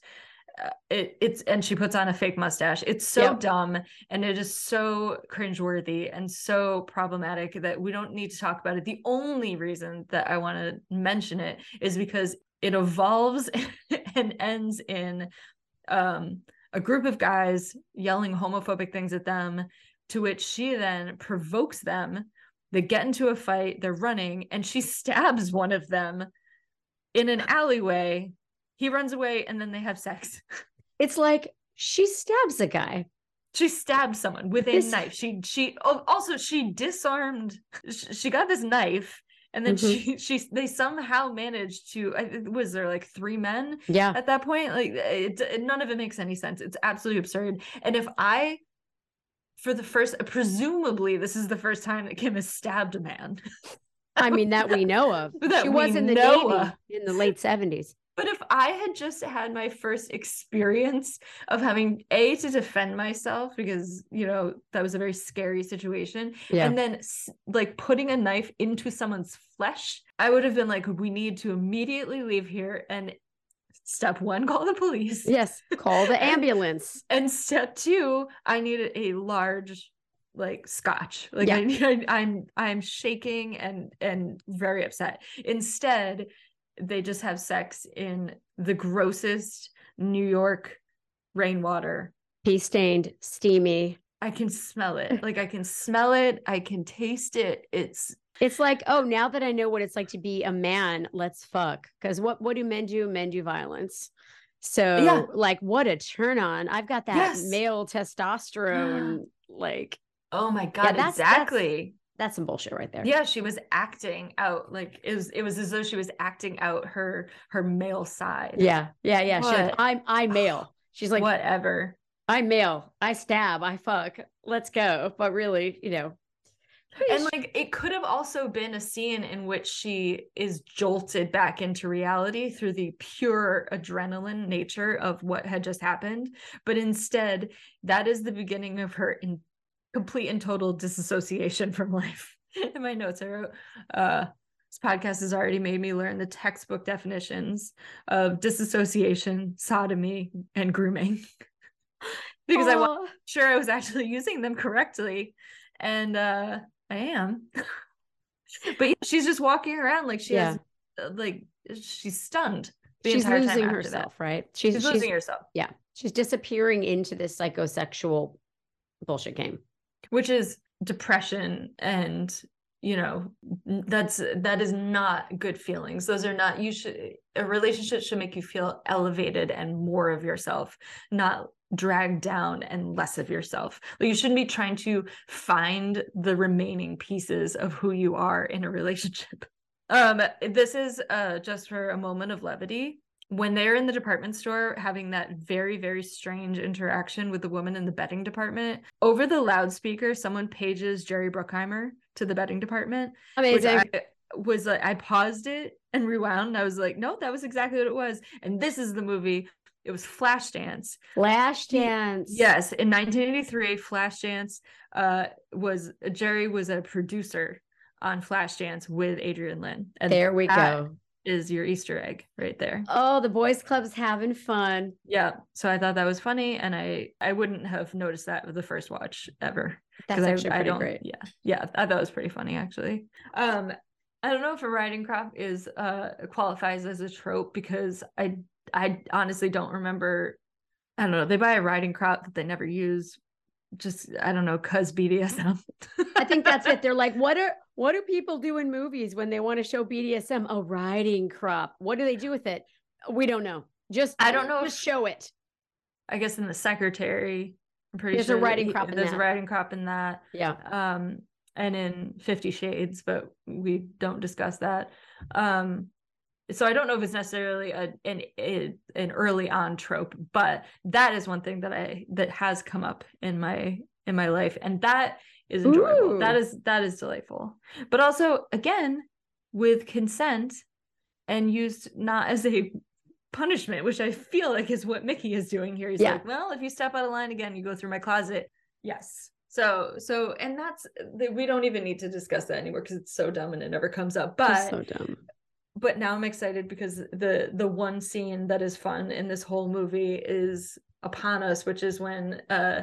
Uh, it, it's and she puts on a fake mustache. It's so Yep. dumb and it is so cringeworthy and so problematic that we don't need to talk about it. The only reason that I want to mention it is because it evolves and ends in um a group of guys yelling homophobic things at them, to which she then provokes them. They get into a fight, they're running, and she stabs one of them in an alleyway. He runs away, and then they have sex. It's like she stabs a guy. She stabs someone with a This- knife. She she oh, also she disarmed. She got this knife, and then mm-hmm. she she they somehow managed to. Was there like three men? Yeah. at that point like it, it- none of it makes any sense it's absolutely absurd and if i for the first presumably this is the first time that kim has stabbed a man I mean, that we know of. That she was in the Navy of. in the late 70s. but if i had just had my first experience of having a to defend myself because you know that was a very scary situation Yeah. and then like putting a knife into someone's flesh i would have been like we need to immediately leave here and step one call the police yes. Call the ambulance. And step two, I needed a large like scotch. Like Yeah. I need, I'm I'm shaking and and very upset. Instead, they just have sex in the grossest New York rainwater. Pee stained, steamy. I can smell it. Like I can smell it. I can taste it. It's It's like, oh, now that I know what it's like to be a man, let's fuck. Because what what do men do? Men do violence. So, Yeah. like, what a turn on. I've got that Yes. male testosterone. like, Oh my god, that's- that's- exactly. that's some bullshit right there. Yeah, she was acting out like it was it was as though she was acting out her her male side. Yeah. Yeah. Yeah. She's like, I'm, I'm male. She's like, whatever. I'm male. I stab. I fuck. Let's go. But really, you know, And like it could have also been a scene in which she is jolted back into reality through the pure adrenaline nature of what had just happened. But instead, that is the beginning of her in complete and total disassociation from life. in my notes, I wrote, uh, this podcast has already made me learn the textbook definitions of disassociation, sodomy, and grooming. because I wasn't sure I was actually using them correctly. And uh I am. but yeah, she's just walking around like she has uh, like she's stunned she's losing herself, that. right? She's, She's, she's, losing herself, yeah, she's disappearing into this psychosexual bullshit game. which is depression and you know that's that is not good feelings. Those are not you should a relationship should make you feel elevated and more of yourself not dragged down and less of yourself. You shouldn't be trying to find the remaining pieces of who you are in a relationship. Um this is uh just for a moment of levity. When they're in the department store having that very very strange interaction with the woman in the bedding department over the loudspeaker someone pages jerry bruckheimer to the betting department Amazing. I was like I paused it and rewound and I was like no that was exactly what it was and this is the movie it was Flashdance Flashdance. yes in 1983 Flashdance uh was Jerry was a producer on Flashdance with Adrian Lyne and There we that go. is your Easter egg right there Oh, the boys club's having fun. yeah so I thought that was funny and I I wouldn't have noticed that with the first watch ever That's I- actually I pretty don't- great. Yeah, yeah, I thought it was pretty funny actually. Um, I don't know if a riding crop is uh qualifies as a trope because I I honestly don't remember. I don't know. They buy a riding crop that they never use. Just I don't know, cause BDSM. I think that's it. They're like, what are what do people do in movies when they want to show BDSM? A riding crop. What do they do with it? We don't know. Just I don't know Just if- show it. I guess in the secretary, I'm pretty There's a sure that riding he- crop in there's that. a riding crop in that. Yeah. um and in 50 shades but we don't discuss that um so i don't know if it's necessarily a, an a, an early on trope but that is one thing that i that has come up in my in my life and that is enjoyable that Ooh. is that is delightful but also again with consent and used not as a punishment which i feel like is what mickey is doing here he's Yeah. like well if you step out of line again you go through my closet yes so so and that's that we don't even need to discuss that anymore because it's so dumb and it never comes up but Just so dumb. but now I'm excited because the the one scene that is fun in this whole movie is upon us, which is when uh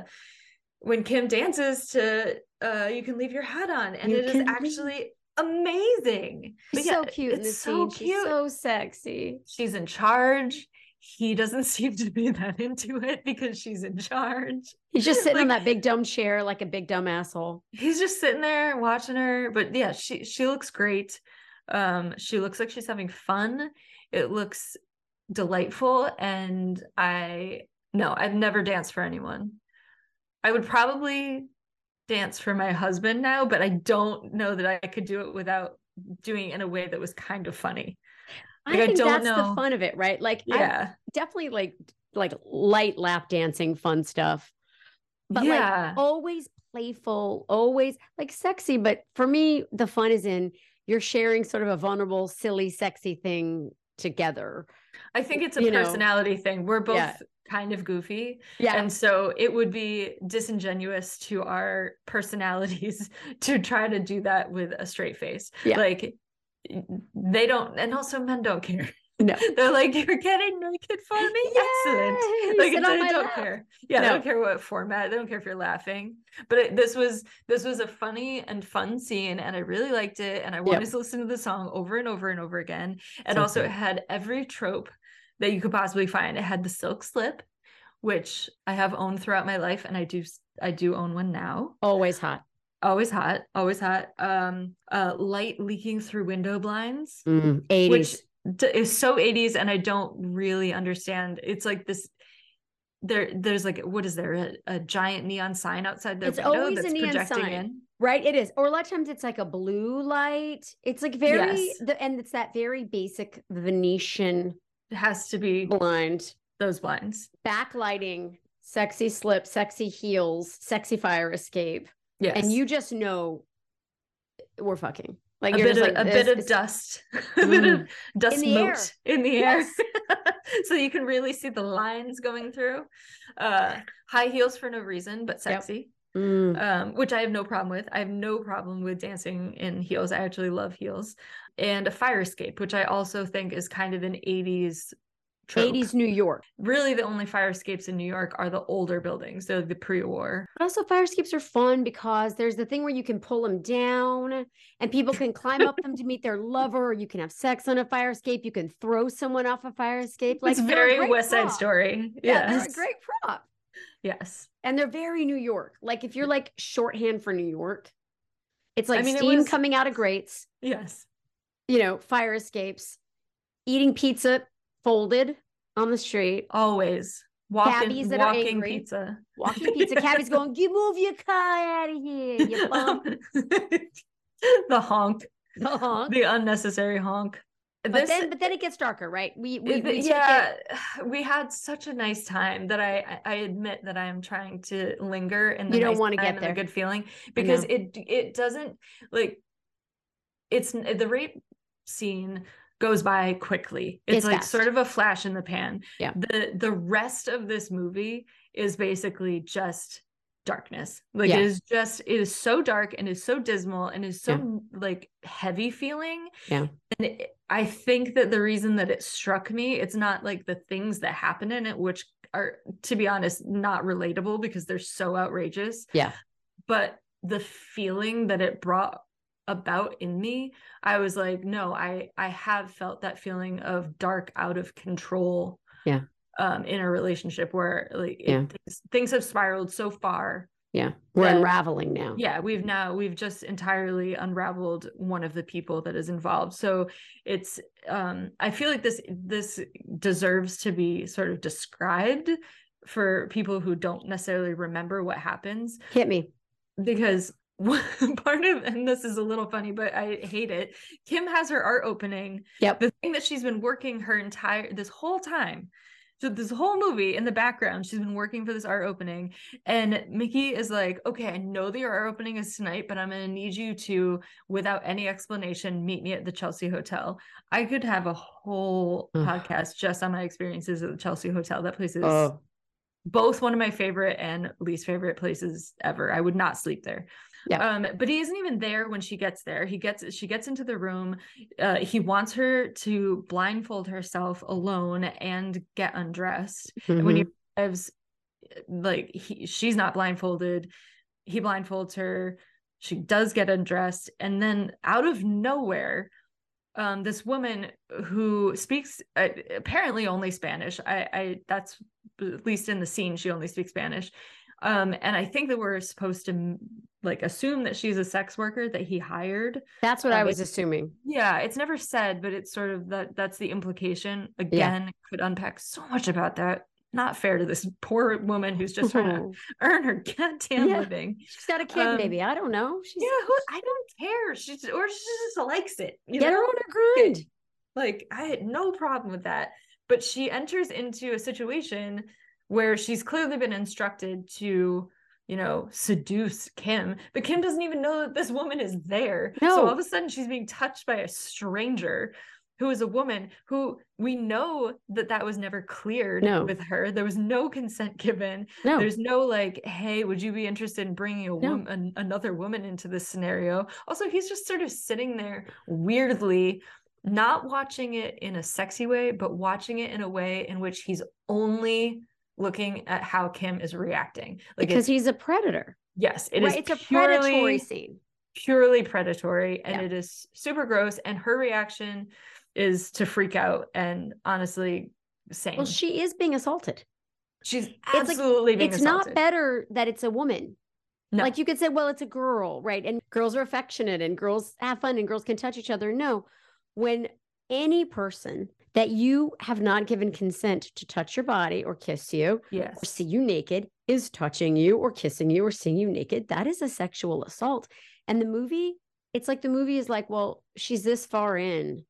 when Kim dances to uh you can leave your hat on and You it is actually amazing. She's yeah, so cute in this so scene. cute. She's so sexy. she's in charge. He doesn't seem to be that into it because she's in charge. He's just sitting on that big dumb chair like a big dumb asshole. he's just sitting there watching her but yeah she she looks great um she looks like she's having fun it looks delightful and i no i've never danced for anyone i would probably dance for my husband now but i don't know that i could do it without doing it in a way that was kind of funny Like, I I think don't that's the fun of it, right? Like I yeah definitely like like light lap dancing fun stuff. But like yeah always playful, always like sexy. But for me, the fun is in you're sharing sort of a vulnerable, silly, sexy thing together. i think it's a you know, personality thing we're both yeah. kind of goofy Yeah. And so it would be disingenuous to our personalities to try to do that with a straight face. Yeah. Like they don't, and also men don't care. No. They're like, you're getting naked for me? Excellent. Like sit they on my don't lap. care. Yeah, No. don't care what format. They don't care if you're laughing. But it, this was this was a funny and fun scene, and I really liked it. And I wanted to listen to the song over and over and over again. And So also, good. it had every trope that you could possibly find. It had the silk slip, which I have owned throughout my life, and I do I do own one now. Always hot. Always hot, always hot. Um, uh, light leaking through window blinds Mm, 80s. which is so 80s and I don't really understand. It's like this there there's like what is there a, a giant neon sign outside their It's window always a that's neon sign. in. Right, it is. Or a lot of times it's like a blue light. It's like very, Yes. the, and it's that very basic Venetian It has to be blind those blinds. backlighting, sexy slip, sexy heels, sexy fire escape, Yes. and you just know we're fucking. Like a you're bit just of, like a this bit of dust, a bit of dust the air. in the air, Yes. so you can really see the lines going through. Uh, high heels for no reason, but sexy, Mm. um, which I have no problem with. I have no problem with dancing in heels. I actually love heels, and a fire escape, which I also think is kind of an '80s trope. 80s New York. Really, the only fire escapes in New York are the older buildings, so the pre-war. But also fire escapes are fun because there's the thing where you can pull them down and people can climb up them to meet their lover, or you can have sex on a fire escape. You can throw someone off a fire escape. Like it's very West Side prop. Story. Yeah, yes, a great prop. yes. And they're very New York. Like if you're like shorthand for New York, it's like mean, it steam was- coming out of grates, Yes. you know, fire escapes, eating pizza folded on the street, Always walking, Cabbies that are walking angry. pizza. walking pizza. cabbies going, you move your car out of here, you bum. the honk, Uh-huh. the unnecessary honk. But This- then, but then it gets darker, right? We we, we take yeah, it. we had such a nice time that I I admit that I am trying to linger in the You don't nice wanna get time the there. good feeling because it it doesn't like it's the rape scene goes by quickly. It's, It's like fast. sort of a flash in the pan. Yeah. The the rest of this movie is basically just darkness. Like Yeah. it is just it is so dark and is so dismal and is so Yeah. like heavy feeling. Yeah. And it, I think that the reason that it struck me, it's not like the things that happen in it, which are, to be honest, not relatable because they're so outrageous. Yeah. But the feeling that it brought about in me, I was like, no, I I have felt that feeling of dark, out of control. Yeah. Um, in a relationship where like it- Yeah. things, things have spiraled so far Yeah, we're that- unraveling now. yeah we've now we've just entirely unraveled one of the people that is involved so it's um i feel like this this deserves to be sort of described for people who don't necessarily remember what happens Hit me. because part of and this is a little funny but i hate it kim has her art opening Yep. the thing that she's been working her entire this whole time so this whole movie in the background she's been working for this art opening and mickey is like okay i know the art opening is tonight but i'm going to need you to without any explanation meet me at the chelsea hotel i could have a whole Ugh. podcast just on my experiences at the chelsea hotel that place is Oh, both one of my favorite and least favorite places ever. I would not sleep there. Yeah. Um, but he isn't even there when she gets there. He gets she gets into the room. Uh, he wants her to blindfold herself alone and get undressed. And when he mhm. arrives, like he, she's not blindfolded. He blindfolds her. She does get undressed, and then out of nowhere, um, this woman who speaks uh, apparently only Spanish. I, I that's at least in the scene she only speaks Spanish. Um, and I think that we're supposed to like assume that she's a sex worker that he hired. That's what I um, was assuming. Yeah, it's never said, but it's sort of that that's the implication. Again, could unpack so much about that. Not fair to this poor woman who's just trying to earn her goddamn Yeah. living. She's got a kid, Um, maybe. I don't know. She's Yeah, who, I don't care. She's or she just likes it. You get her know? on her grind. Like I had no problem with that. But she enters into a situation where she's clearly been instructed to, you know, seduce Kim, but Kim doesn't even know that this woman is there. So all of a sudden she's being touched by a stranger who is a woman who we know that that was never cleared No. with her. There was no consent given. No, There's no like, hey, would you be interested in bringing a No. woman, another woman into this scenario? Also, he's just sort of sitting there weirdly, not watching it in a sexy way, but watching it in a way in which he's only looking at how Kim is reacting. Like, because he's a predator. yes, it is right? It's a purely, predatory scene. purely predatory, and Yeah. it is super gross. And her reaction is to freak out and honestly, same. Well, she is being assaulted. she's like- absolutely being assaulted. it's assaulted. not better that it's a woman. No. Like you could say, well, it's a girl, right? And girls are affectionate and girls have fun and girls can touch each other. No, when any person that you have not given consent to touch your body or kiss you Yes. or see you naked is touching you or kissing you or seeing you naked, that is a sexual assault. And the movie, it's like the movie is like, well, she's this far in.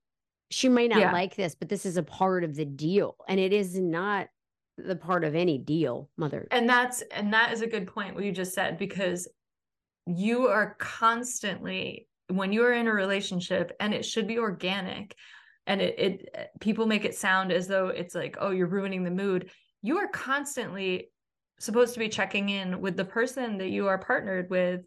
She may not Yeah. like this, but this is a part of the deal. And it is not the part of any deal, mother. and that's and that is a good point what you just said because you are constantly when you are in a relationship and it should be organic and it, it people make it sound as though it's like oh you're ruining the mood. You are constantly supposed to be checking in with the person that you are partnered with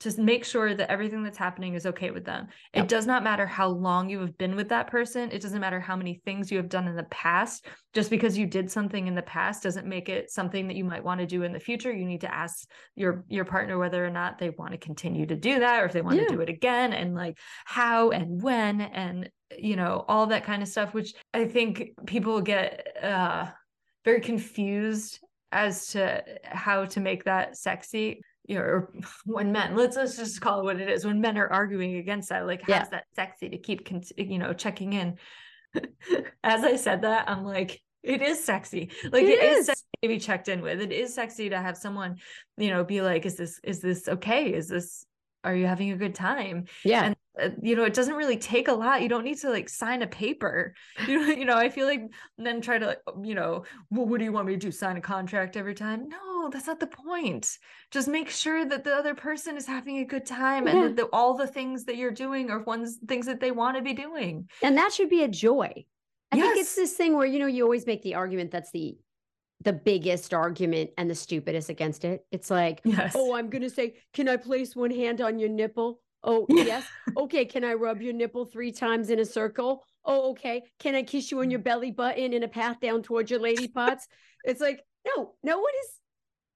to make sure that everything that's happening is okay with them. Yep. It does not matter how long you have been with that person. It doesn't matter how many things you have done in the past. Just because you did something in the past doesn't make it something that you might want to do in the future. You need to ask your your partner whether or not they want to continue to do that or if they want Yeah. to do it again and like how and when and you know all that kind of stuff which I think people get uh very confused as to how to make that sexy you know, or when men let's let's just call it what it is when men are arguing against that like how's Yeah. that sexy to keep con- you know checking in as i said that i'm like it is sexy like It it is is. sexy to be checked in with it is sexy to have someone you know be like is this is this okay is this are you having a good time Yeah. and Uh, you know it doesn't really take a lot. You don't need to like sign a paper. You know you know i feel like then try to like, you know well what do you want me to do sign a contract every time? No that's not the point. Just make sure that the other person is having a good time and that the, all the things that you're doing are ones things that they want to be doing. And that should be a joy. I think it's this thing where you know you always make the argument that's the the biggest argument and the stupidest against it. It's like, yes. Oh, I'm gonna say, can I place one hand on your nipple? Oh, yes. Okay, can I rub your nipple three times in a circle? Oh, okay. Can I kiss you on your belly button in a path down towards your lady parts? It's like, no, no one is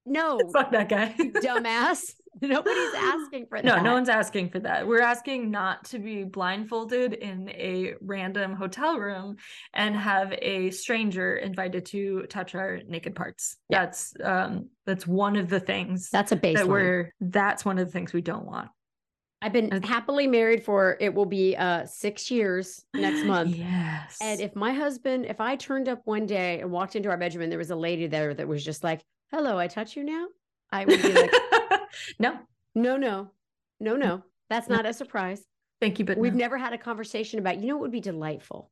no, fuck that guy dumbass. Nobody's asking for no that. No, no one's asking for that we're asking not to be blindfolded in a random hotel room and have a stranger invited to touch our naked parts Yeah. that's um that's one of the things That's a baseline. that we're that's one of the things we don't want I've been happily married for it will be uh six years next month. yes And if my husband, if I turned up one day and walked into our bedroom and there was a lady there that was just like, hello, I touch you now, I would be like, no no, no, no, no, that's No. not a surprise. thank you but We've no. never had a conversation about, you know, it would be delightful.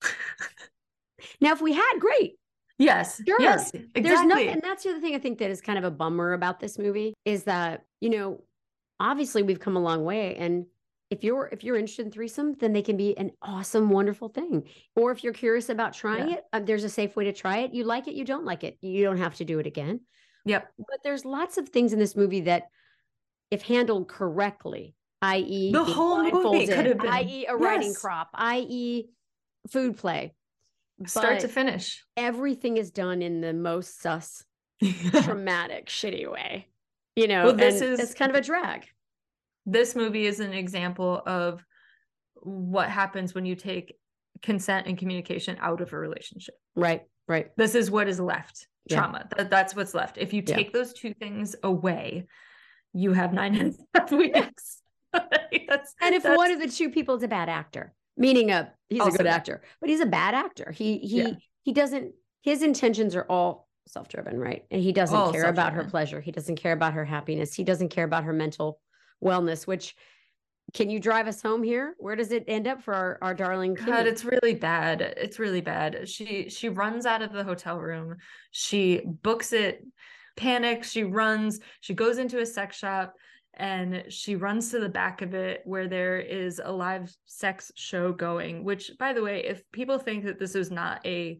now, if we had, great. yes Sure. yes There's exactly nothing, and that's the other thing I think that is kind of a bummer about this movie is that, you know, obviously we've come a long way. And if you're if you're interested in threesome, then they can be an awesome, wonderful thing. Or if you're curious about trying Yeah. it, um, there's a safe way to try it. You like it, you don't like it. You don't have to do it again. yep But there's lots of things in this movie that, if handled correctly, i.e., The whole movie could have been- i.e., a riding Yes. crop, i.e., food play. start to finish everything is done in the most sus, traumatic, shitty way. You know, Well, this and is- it's kind of a drag. this movie is an example of what happens when you take consent and communication out of a relationship. Right, right. This is what is left. Yeah. Trauma. That, that's what's left. If you Yeah. take those two things away, you have nine and a half weeks. that's, And if that's- one of the two people is a bad actor, meaning a he's a good actor, but he's a bad actor. He he Yeah. he doesn't his intentions are all self-driven, right? And he doesn't All care about her pleasure. He doesn't care about her happiness. He doesn't care about her mental wellness, which can you drive us home here? Where does it end up for our, our darling God, it's really bad. It's really bad. She she runs out of the hotel room. She books it, panics, she runs, she goes into a sex shop and she runs to the back of it where there is a live sex show going, which by the way, if people think that this is not a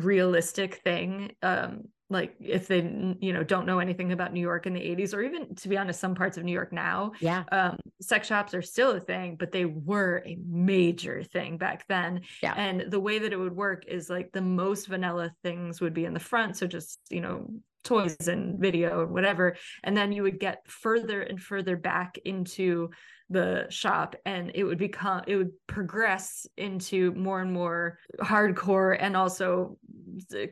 realistic thing, um like if they you know don't know anything about New York in the 80s or even to be honest some parts of New York now, yeah. um, sex shops are still a thing, but they were a major thing back then. Yeah. And the way that it would work is like the most vanilla things would be in the front. So just, you know, toys and video and whatever. And then you would get further and further back into the shop and it would become it would progress into more and more hardcore and also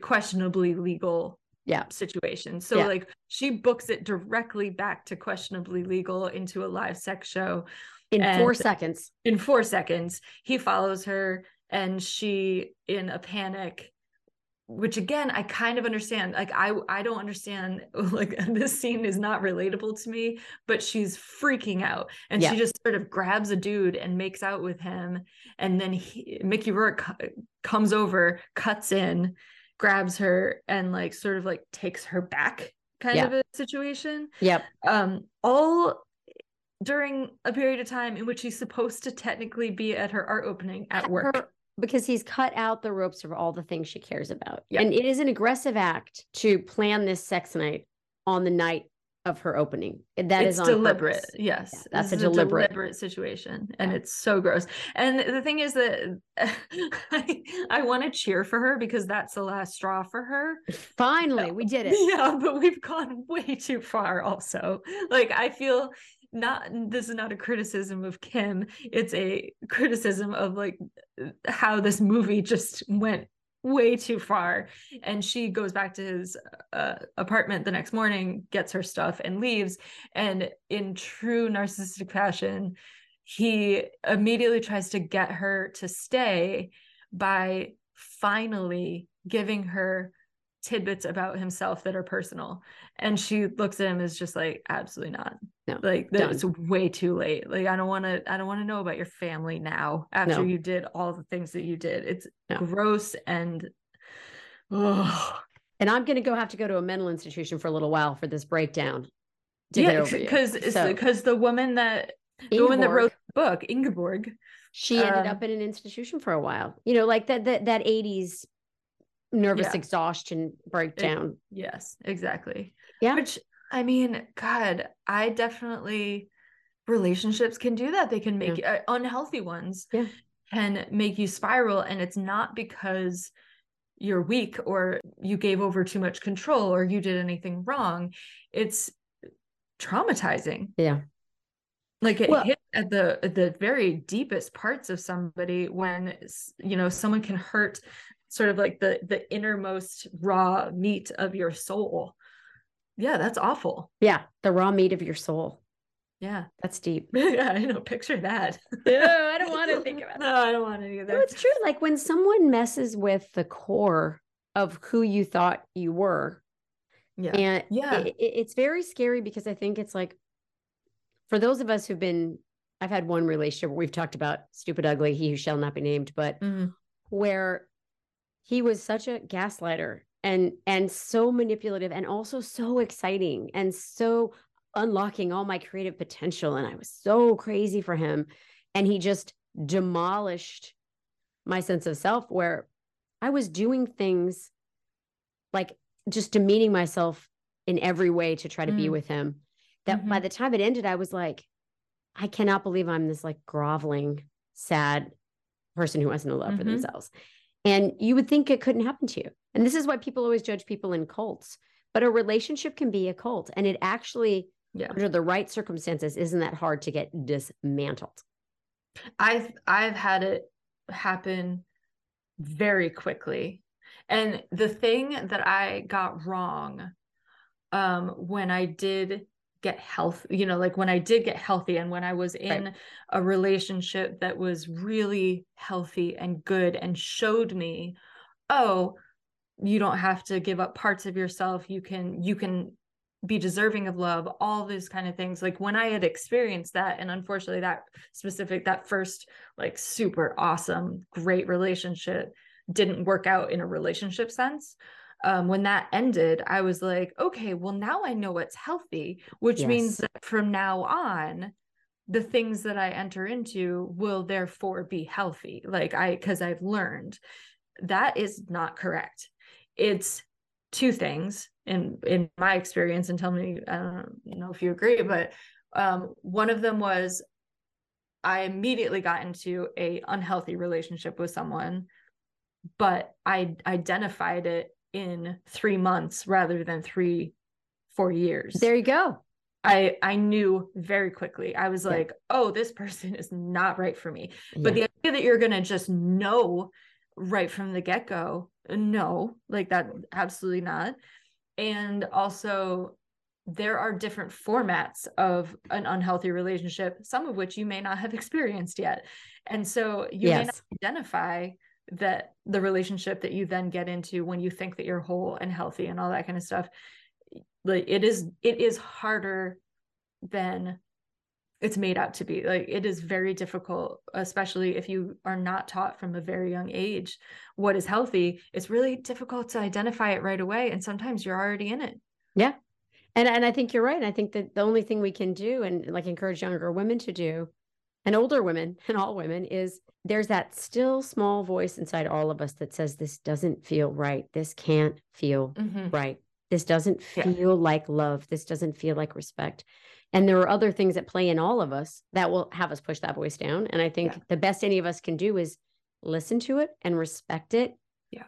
questionably legal Yeah. situation. So Yeah. like she books it directly back to questionably legal into a live sex show In four seconds. in 4 seconds. He follows her and she in a panic which again i kind of understand like i i don't understand like this scene is not relatable to me but she's freaking out and Yeah. she just sort of grabs a dude and makes out with him and then he, mickey rourke comes over cuts in grabs her and like sort of like takes her back kind Yeah. of a situation Yep. um all during a period of time in which she's supposed to technically be at her art opening at work Her- because he's cut out the ropes of all the things she cares about. Yeah. And it is an aggressive act to plan this sex night on the night of her opening. That is it's on deliberate purpose. yes Yeah, that's this a deliberate- situation and Yeah. it's so gross and the thing is that i, I want to cheer for her because that's the last straw for her Finally, we did it. yeah but we've gone way too far also like i feel not this is not a criticism of kim it's a criticism of like how this movie just went way too far and she goes back to his uh, apartment the next morning gets her stuff and leaves and in true narcissistic fashion he immediately tries to get her to stay by finally giving her tidbits about himself that are personal and she looks at him as just like absolutely not No, like that's way too late like i don't want to i don't want to know about your family now after No. you did all the things that you did it's No. gross and oh And I'm going to go have to go to a mental institution for a little while for this breakdown. To yeah because So, because the woman that the woman that wrote the book ingeborg she ended um, up in an institution for a while. You know, like that that that 80s nervous Yeah. exhaustion breakdown. Yes, exactly. Yeah. Which I mean, God, I definitely relationships can do that. They can make uh, unhealthy ones Yeah. can make you spiral, and it's not because you're weak or you gave over too much control or you did anything wrong. It's traumatizing. Yeah. Like it Well- hits at the the very deepest parts of somebody when you know someone can hurt sort of like the the innermost raw meat of your soul. Yeah, that's awful. Yeah, the raw meat of your soul. Yeah. That's deep. yeah, I know. Picture that. No, I don't wanna think about No, I don't want to No, it's true. Like when someone messes with the core of who you thought you were, Yeah. and Yeah. it, it- it's very scary because I think it's like for those of us who've been, I've had one relationship where we've talked about stupid, ugly, he who shall not be named, but Mhm. where he was such a gaslighter and and so manipulative and also so exciting and so unlocking all my creative potential and I was so crazy for him and he just demolished my sense of self where I was doing things like just demeaning myself in every way to try to be Mm. with him that by Mhm. the time it ended I was like I cannot believe I'm this like groveling sad person who has no love for Mhm. themselves and you would think it couldn't happen to you and this is why people always judge people in cults but a relationship can be a cult and it actually Yeah. under the right circumstances isn't that hard to get dismantled I've I've had it happen very quickly. And the thing that I got wrong um when I did get health, you know, like when I did get healthy and when I was in a relationship that was really healthy and good and showed me, oh, you don't have to give up parts of yourself. You can you can be deserving of love, all these kind of things. Like when I had experienced that, and unfortunately that specific, that first like super awesome, great relationship didn't work out in a relationship sense. Um, when that ended, I was like, okay, well, now I know what's healthy, which Yes. means that from now on, the things that I enter into will therefore be healthy. Like I, because I've learned that is not correct. It's two things in in my experience, and tell me, I don't know if you agree, but um, one of them was I immediately got into a unhealthy relationship with someone, but I identified it in three months rather than three, four years. there you go I I knew very quickly. I was Yeah. like, oh, this person is not right for me. But the idea that you're gonna just know right from the get-go, no, like that absolutely not. And also there are different formats of an unhealthy relationship, some of which you may not have experienced yet. And so you may not identify that the relationship that you then get into when you think that you're whole and healthy and all that kind of stuff like it is it is harder than it's made out to be like it is very difficult especially if you are not taught from a very young age what is healthy it's really difficult to identify it right away and sometimes you're already in it Yeah. And and I think you're right. I think that the only thing we can do and like encourage younger women to do and older women and all women is there's that still small voice inside all of us that says this doesn't feel right. This can't feel right. This doesn't Yeah. feel like love. This doesn't feel like respect. And there are other things that play in all of us that will have us push that voice down. And I think Yeah. the best any of us can do is listen to it and respect it. Yeah.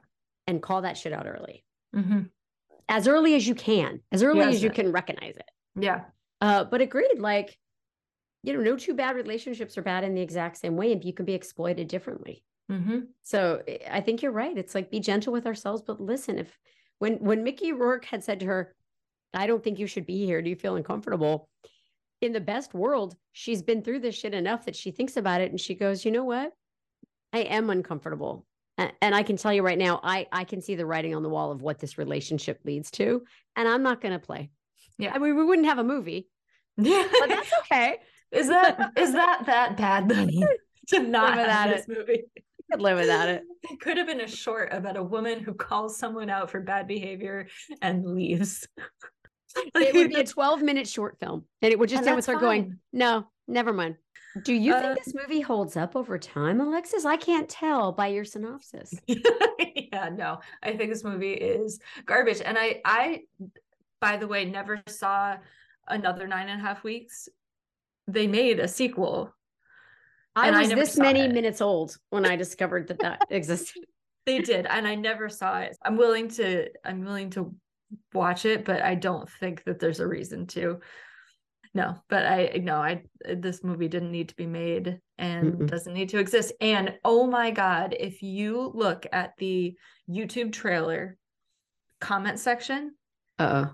And call that shit out early. Mhm. As early as you can, as early Yes. as you can recognize it. yeah Uh, but agreed, like, you know, no two bad relationships are bad in the exact same way, and you can be exploited differently. hmm So I- I think you're right. It's like be gentle with ourselves, but listen, if when when Mickey Rourke had said to her, I don't think you should be here. Do you feel uncomfortable? In the best world, she's been through this shit enough that she thinks about it and she goes, you know what? I am uncomfortable. And I can tell you right now, I I can see the writing on the wall of what this relationship leads to, and I'm not going to play. Yeah. I mean, we wouldn't have a movie, yeah but that's okay. Is that is that that bad to not without have this movie I could live without it. It could have been a short about a woman who calls someone out for bad behavior and leaves. It would be a 12 minute short film, and it would just end with her going. No, never mind. Do you Uh, think this movie holds up over time, Alexis? I can't tell by your synopsis. yeah, no. I think this movie is garbage. And I I by the way never saw another nine and a half weeks. They made a sequel. I And I was never this many it. minutes old when I discovered that that existed. They did, and I never saw it. I'm willing to I'm willing to watch it, but I don't think that there's a reason to. No, but I no, I this movie didn't need to be made and Mm-mm. doesn't need to exist. And oh my god, if you look at the YouTube trailer comment section, Uh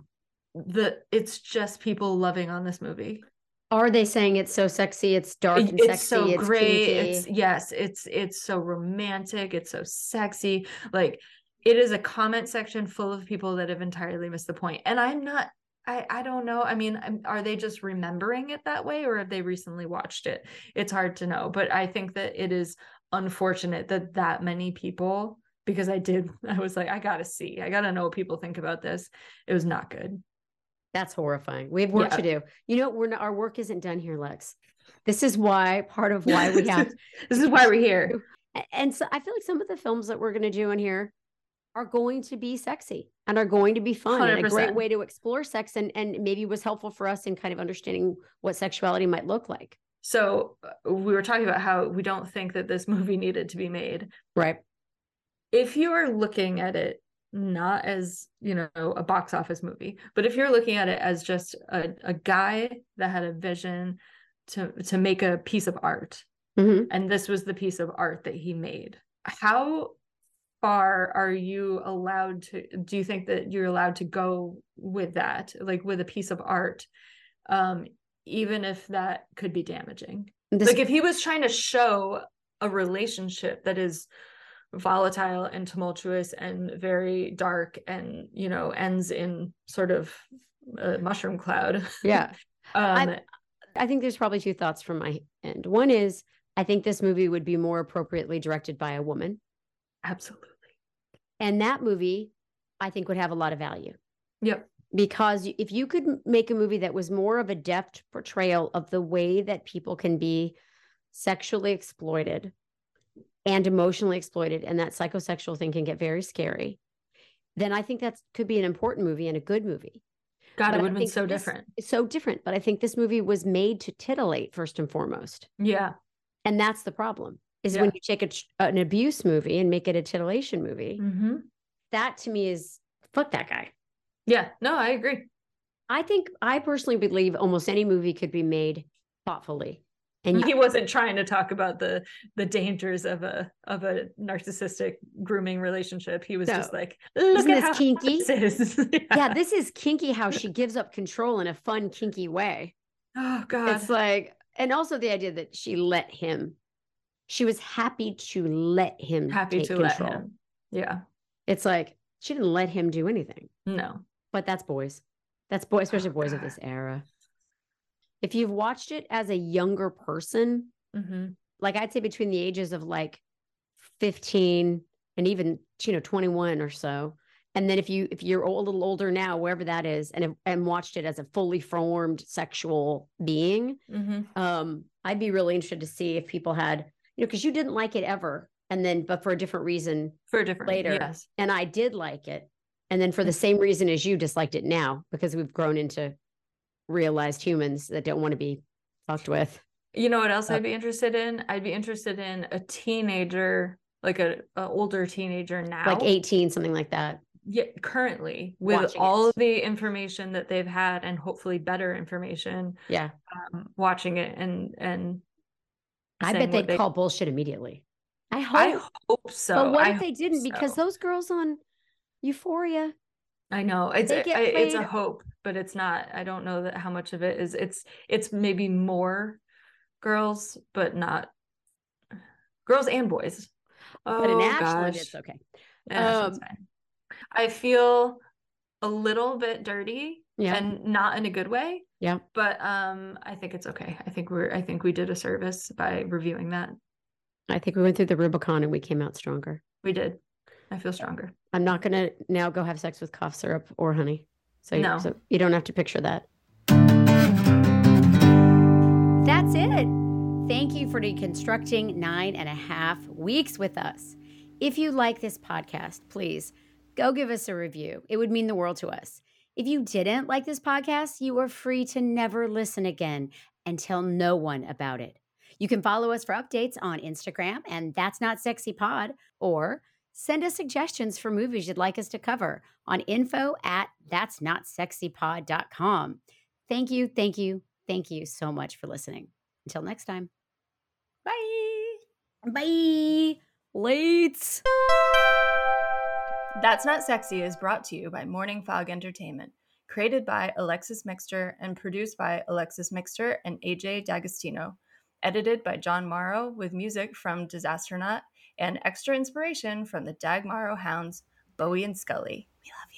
the it's just people loving on this movie. Are they saying it's so sexy? It's dark and it's sexy. so it's great. kinky. It's yes, it's it's so romantic. It's so sexy. Like it is a comment section full of people that have entirely missed the point. And I'm not. I I don't know. I mean, are they just remembering it that way, or have they recently watched it? It's hard to know. But I think that it is unfortunate that that many people. Because I did, I was like, I gotta see, I gotta know what people think about this. It was not good. That's horrifying. We have work Yeah. to do. You know, we're not, our work isn't done here, Lex. This is why part of why we have this is why we're here. And so I feel like some of the films that we're going to do in here are going to be sexy and are going to be fun and a great way to explore sex and, and maybe was helpful for us in kind of understanding what sexuality might look like. So uh, we were talking about how we don't think that this movie needed to be made. Right. If you are looking at it not as, you know, a box office movie, but if you're looking at it as just a, a guy that had a vision to to make a piece of art, hmm and this was the piece of art that he made, how far are you allowed to do you think that you're allowed to go with that, like with a piece of art? Um, even if that could be damaging This, like if he was trying to show a relationship that is volatile and tumultuous and very dark and you know ends in sort of a mushroom cloud yeah. um I think there's probably two thoughts from my end. One is I think this movie would be more appropriately directed by a woman. absolutely And that movie, I think, would have a lot of value. yep because if you could make a movie that was more of a deft portrayal of the way that people can be sexually exploited and emotionally exploited and that psychosexual thing can get very scary then i think that could be an important movie and a good movie. God But it would have been so different. so different but i think this movie was made to titillate first and foremost. Yeah. And that's the problem is Yeah. when you take a, an abuse movie and make it a titillation movie hmm that to me is fuck that guy. Yeah no i agree. I think I personally believe almost any movie could be made thoughtfully And he wasn't trying to talk about the the dangers of a of a narcissistic grooming relationship. He was No. just like, look at this how kinky? This is. yeah, this is kinky how she gives up control in a fun, kinky way. oh God. It's like, and also the idea that she let him, she was happy to let him happy take to control. let him. Yeah. It's like she didn't let him do anything, No. but that's boys. That's boys, especially Oh, boys of this era. If you've watched it as a younger person, hmm like I'd say between the ages of like 15 and even, you know, 21 or so. And then if you if you're a little older now, wherever that is, and and watched it as a fully formed sexual being, hmm um, I'd be really interested to see if people had, you know, because you didn't like it ever, and then but for a different reason, For a different Later. Yes. and I did like it, and then for the same reason as you disliked it now because we've grown into realized humans that don't want to be fucked with. You know what else Uh, I'd be interested in? I'd be interested in a teenager, like a, a older teenager now. Like 18, something like that. yeah, currently with Watching all the information that they've had and hopefully better information, Yeah. um, watching it and and I bet they'd they- call bullshit immediately. I hope. I hope so. but what I if they didn't? Because those girls on Euphoria, I know it's a, it's a hope, but it's not. I don't know that how much of it is. It's it's maybe more girls, but not girls and boys. but in Oh, Ashland, gosh. it's okay. Um. I feel a little bit dirty Yeah. and not in a good way. Yeah. But um I think it's okay. I think we're I think we did a service by reviewing that. I think we went through the Rubicon and we came out stronger. We did. I feel stronger. I'm not going to now go have sex with cough syrup or honey. So, you- No. so you don't have to picture that. That's it. Thank you for deconstructing nine and a half weeks with us. If you like this podcast, please go give us a review. It would mean the world to us. If you didn't like this podcast, you are free to never listen again and tell no one about it. You can follow us for updates on Instagram and That's Not Sexy Pod, or send us suggestions for movies you'd like us to cover on info at that's not sexypod.com. Thank you, thank you, thank you so much for listening. Until next time. Bye. Bye. Lates. That's Not Sexy is brought to you by Morning Fog Entertainment, created by Alexis Mixter and produced by Alexis Mixter and AJ D'Agostino, edited by John Morrow with music from Disasternaut and extra inspiration from the Dag Morrow Hounds, Bowie and Scully. We love you.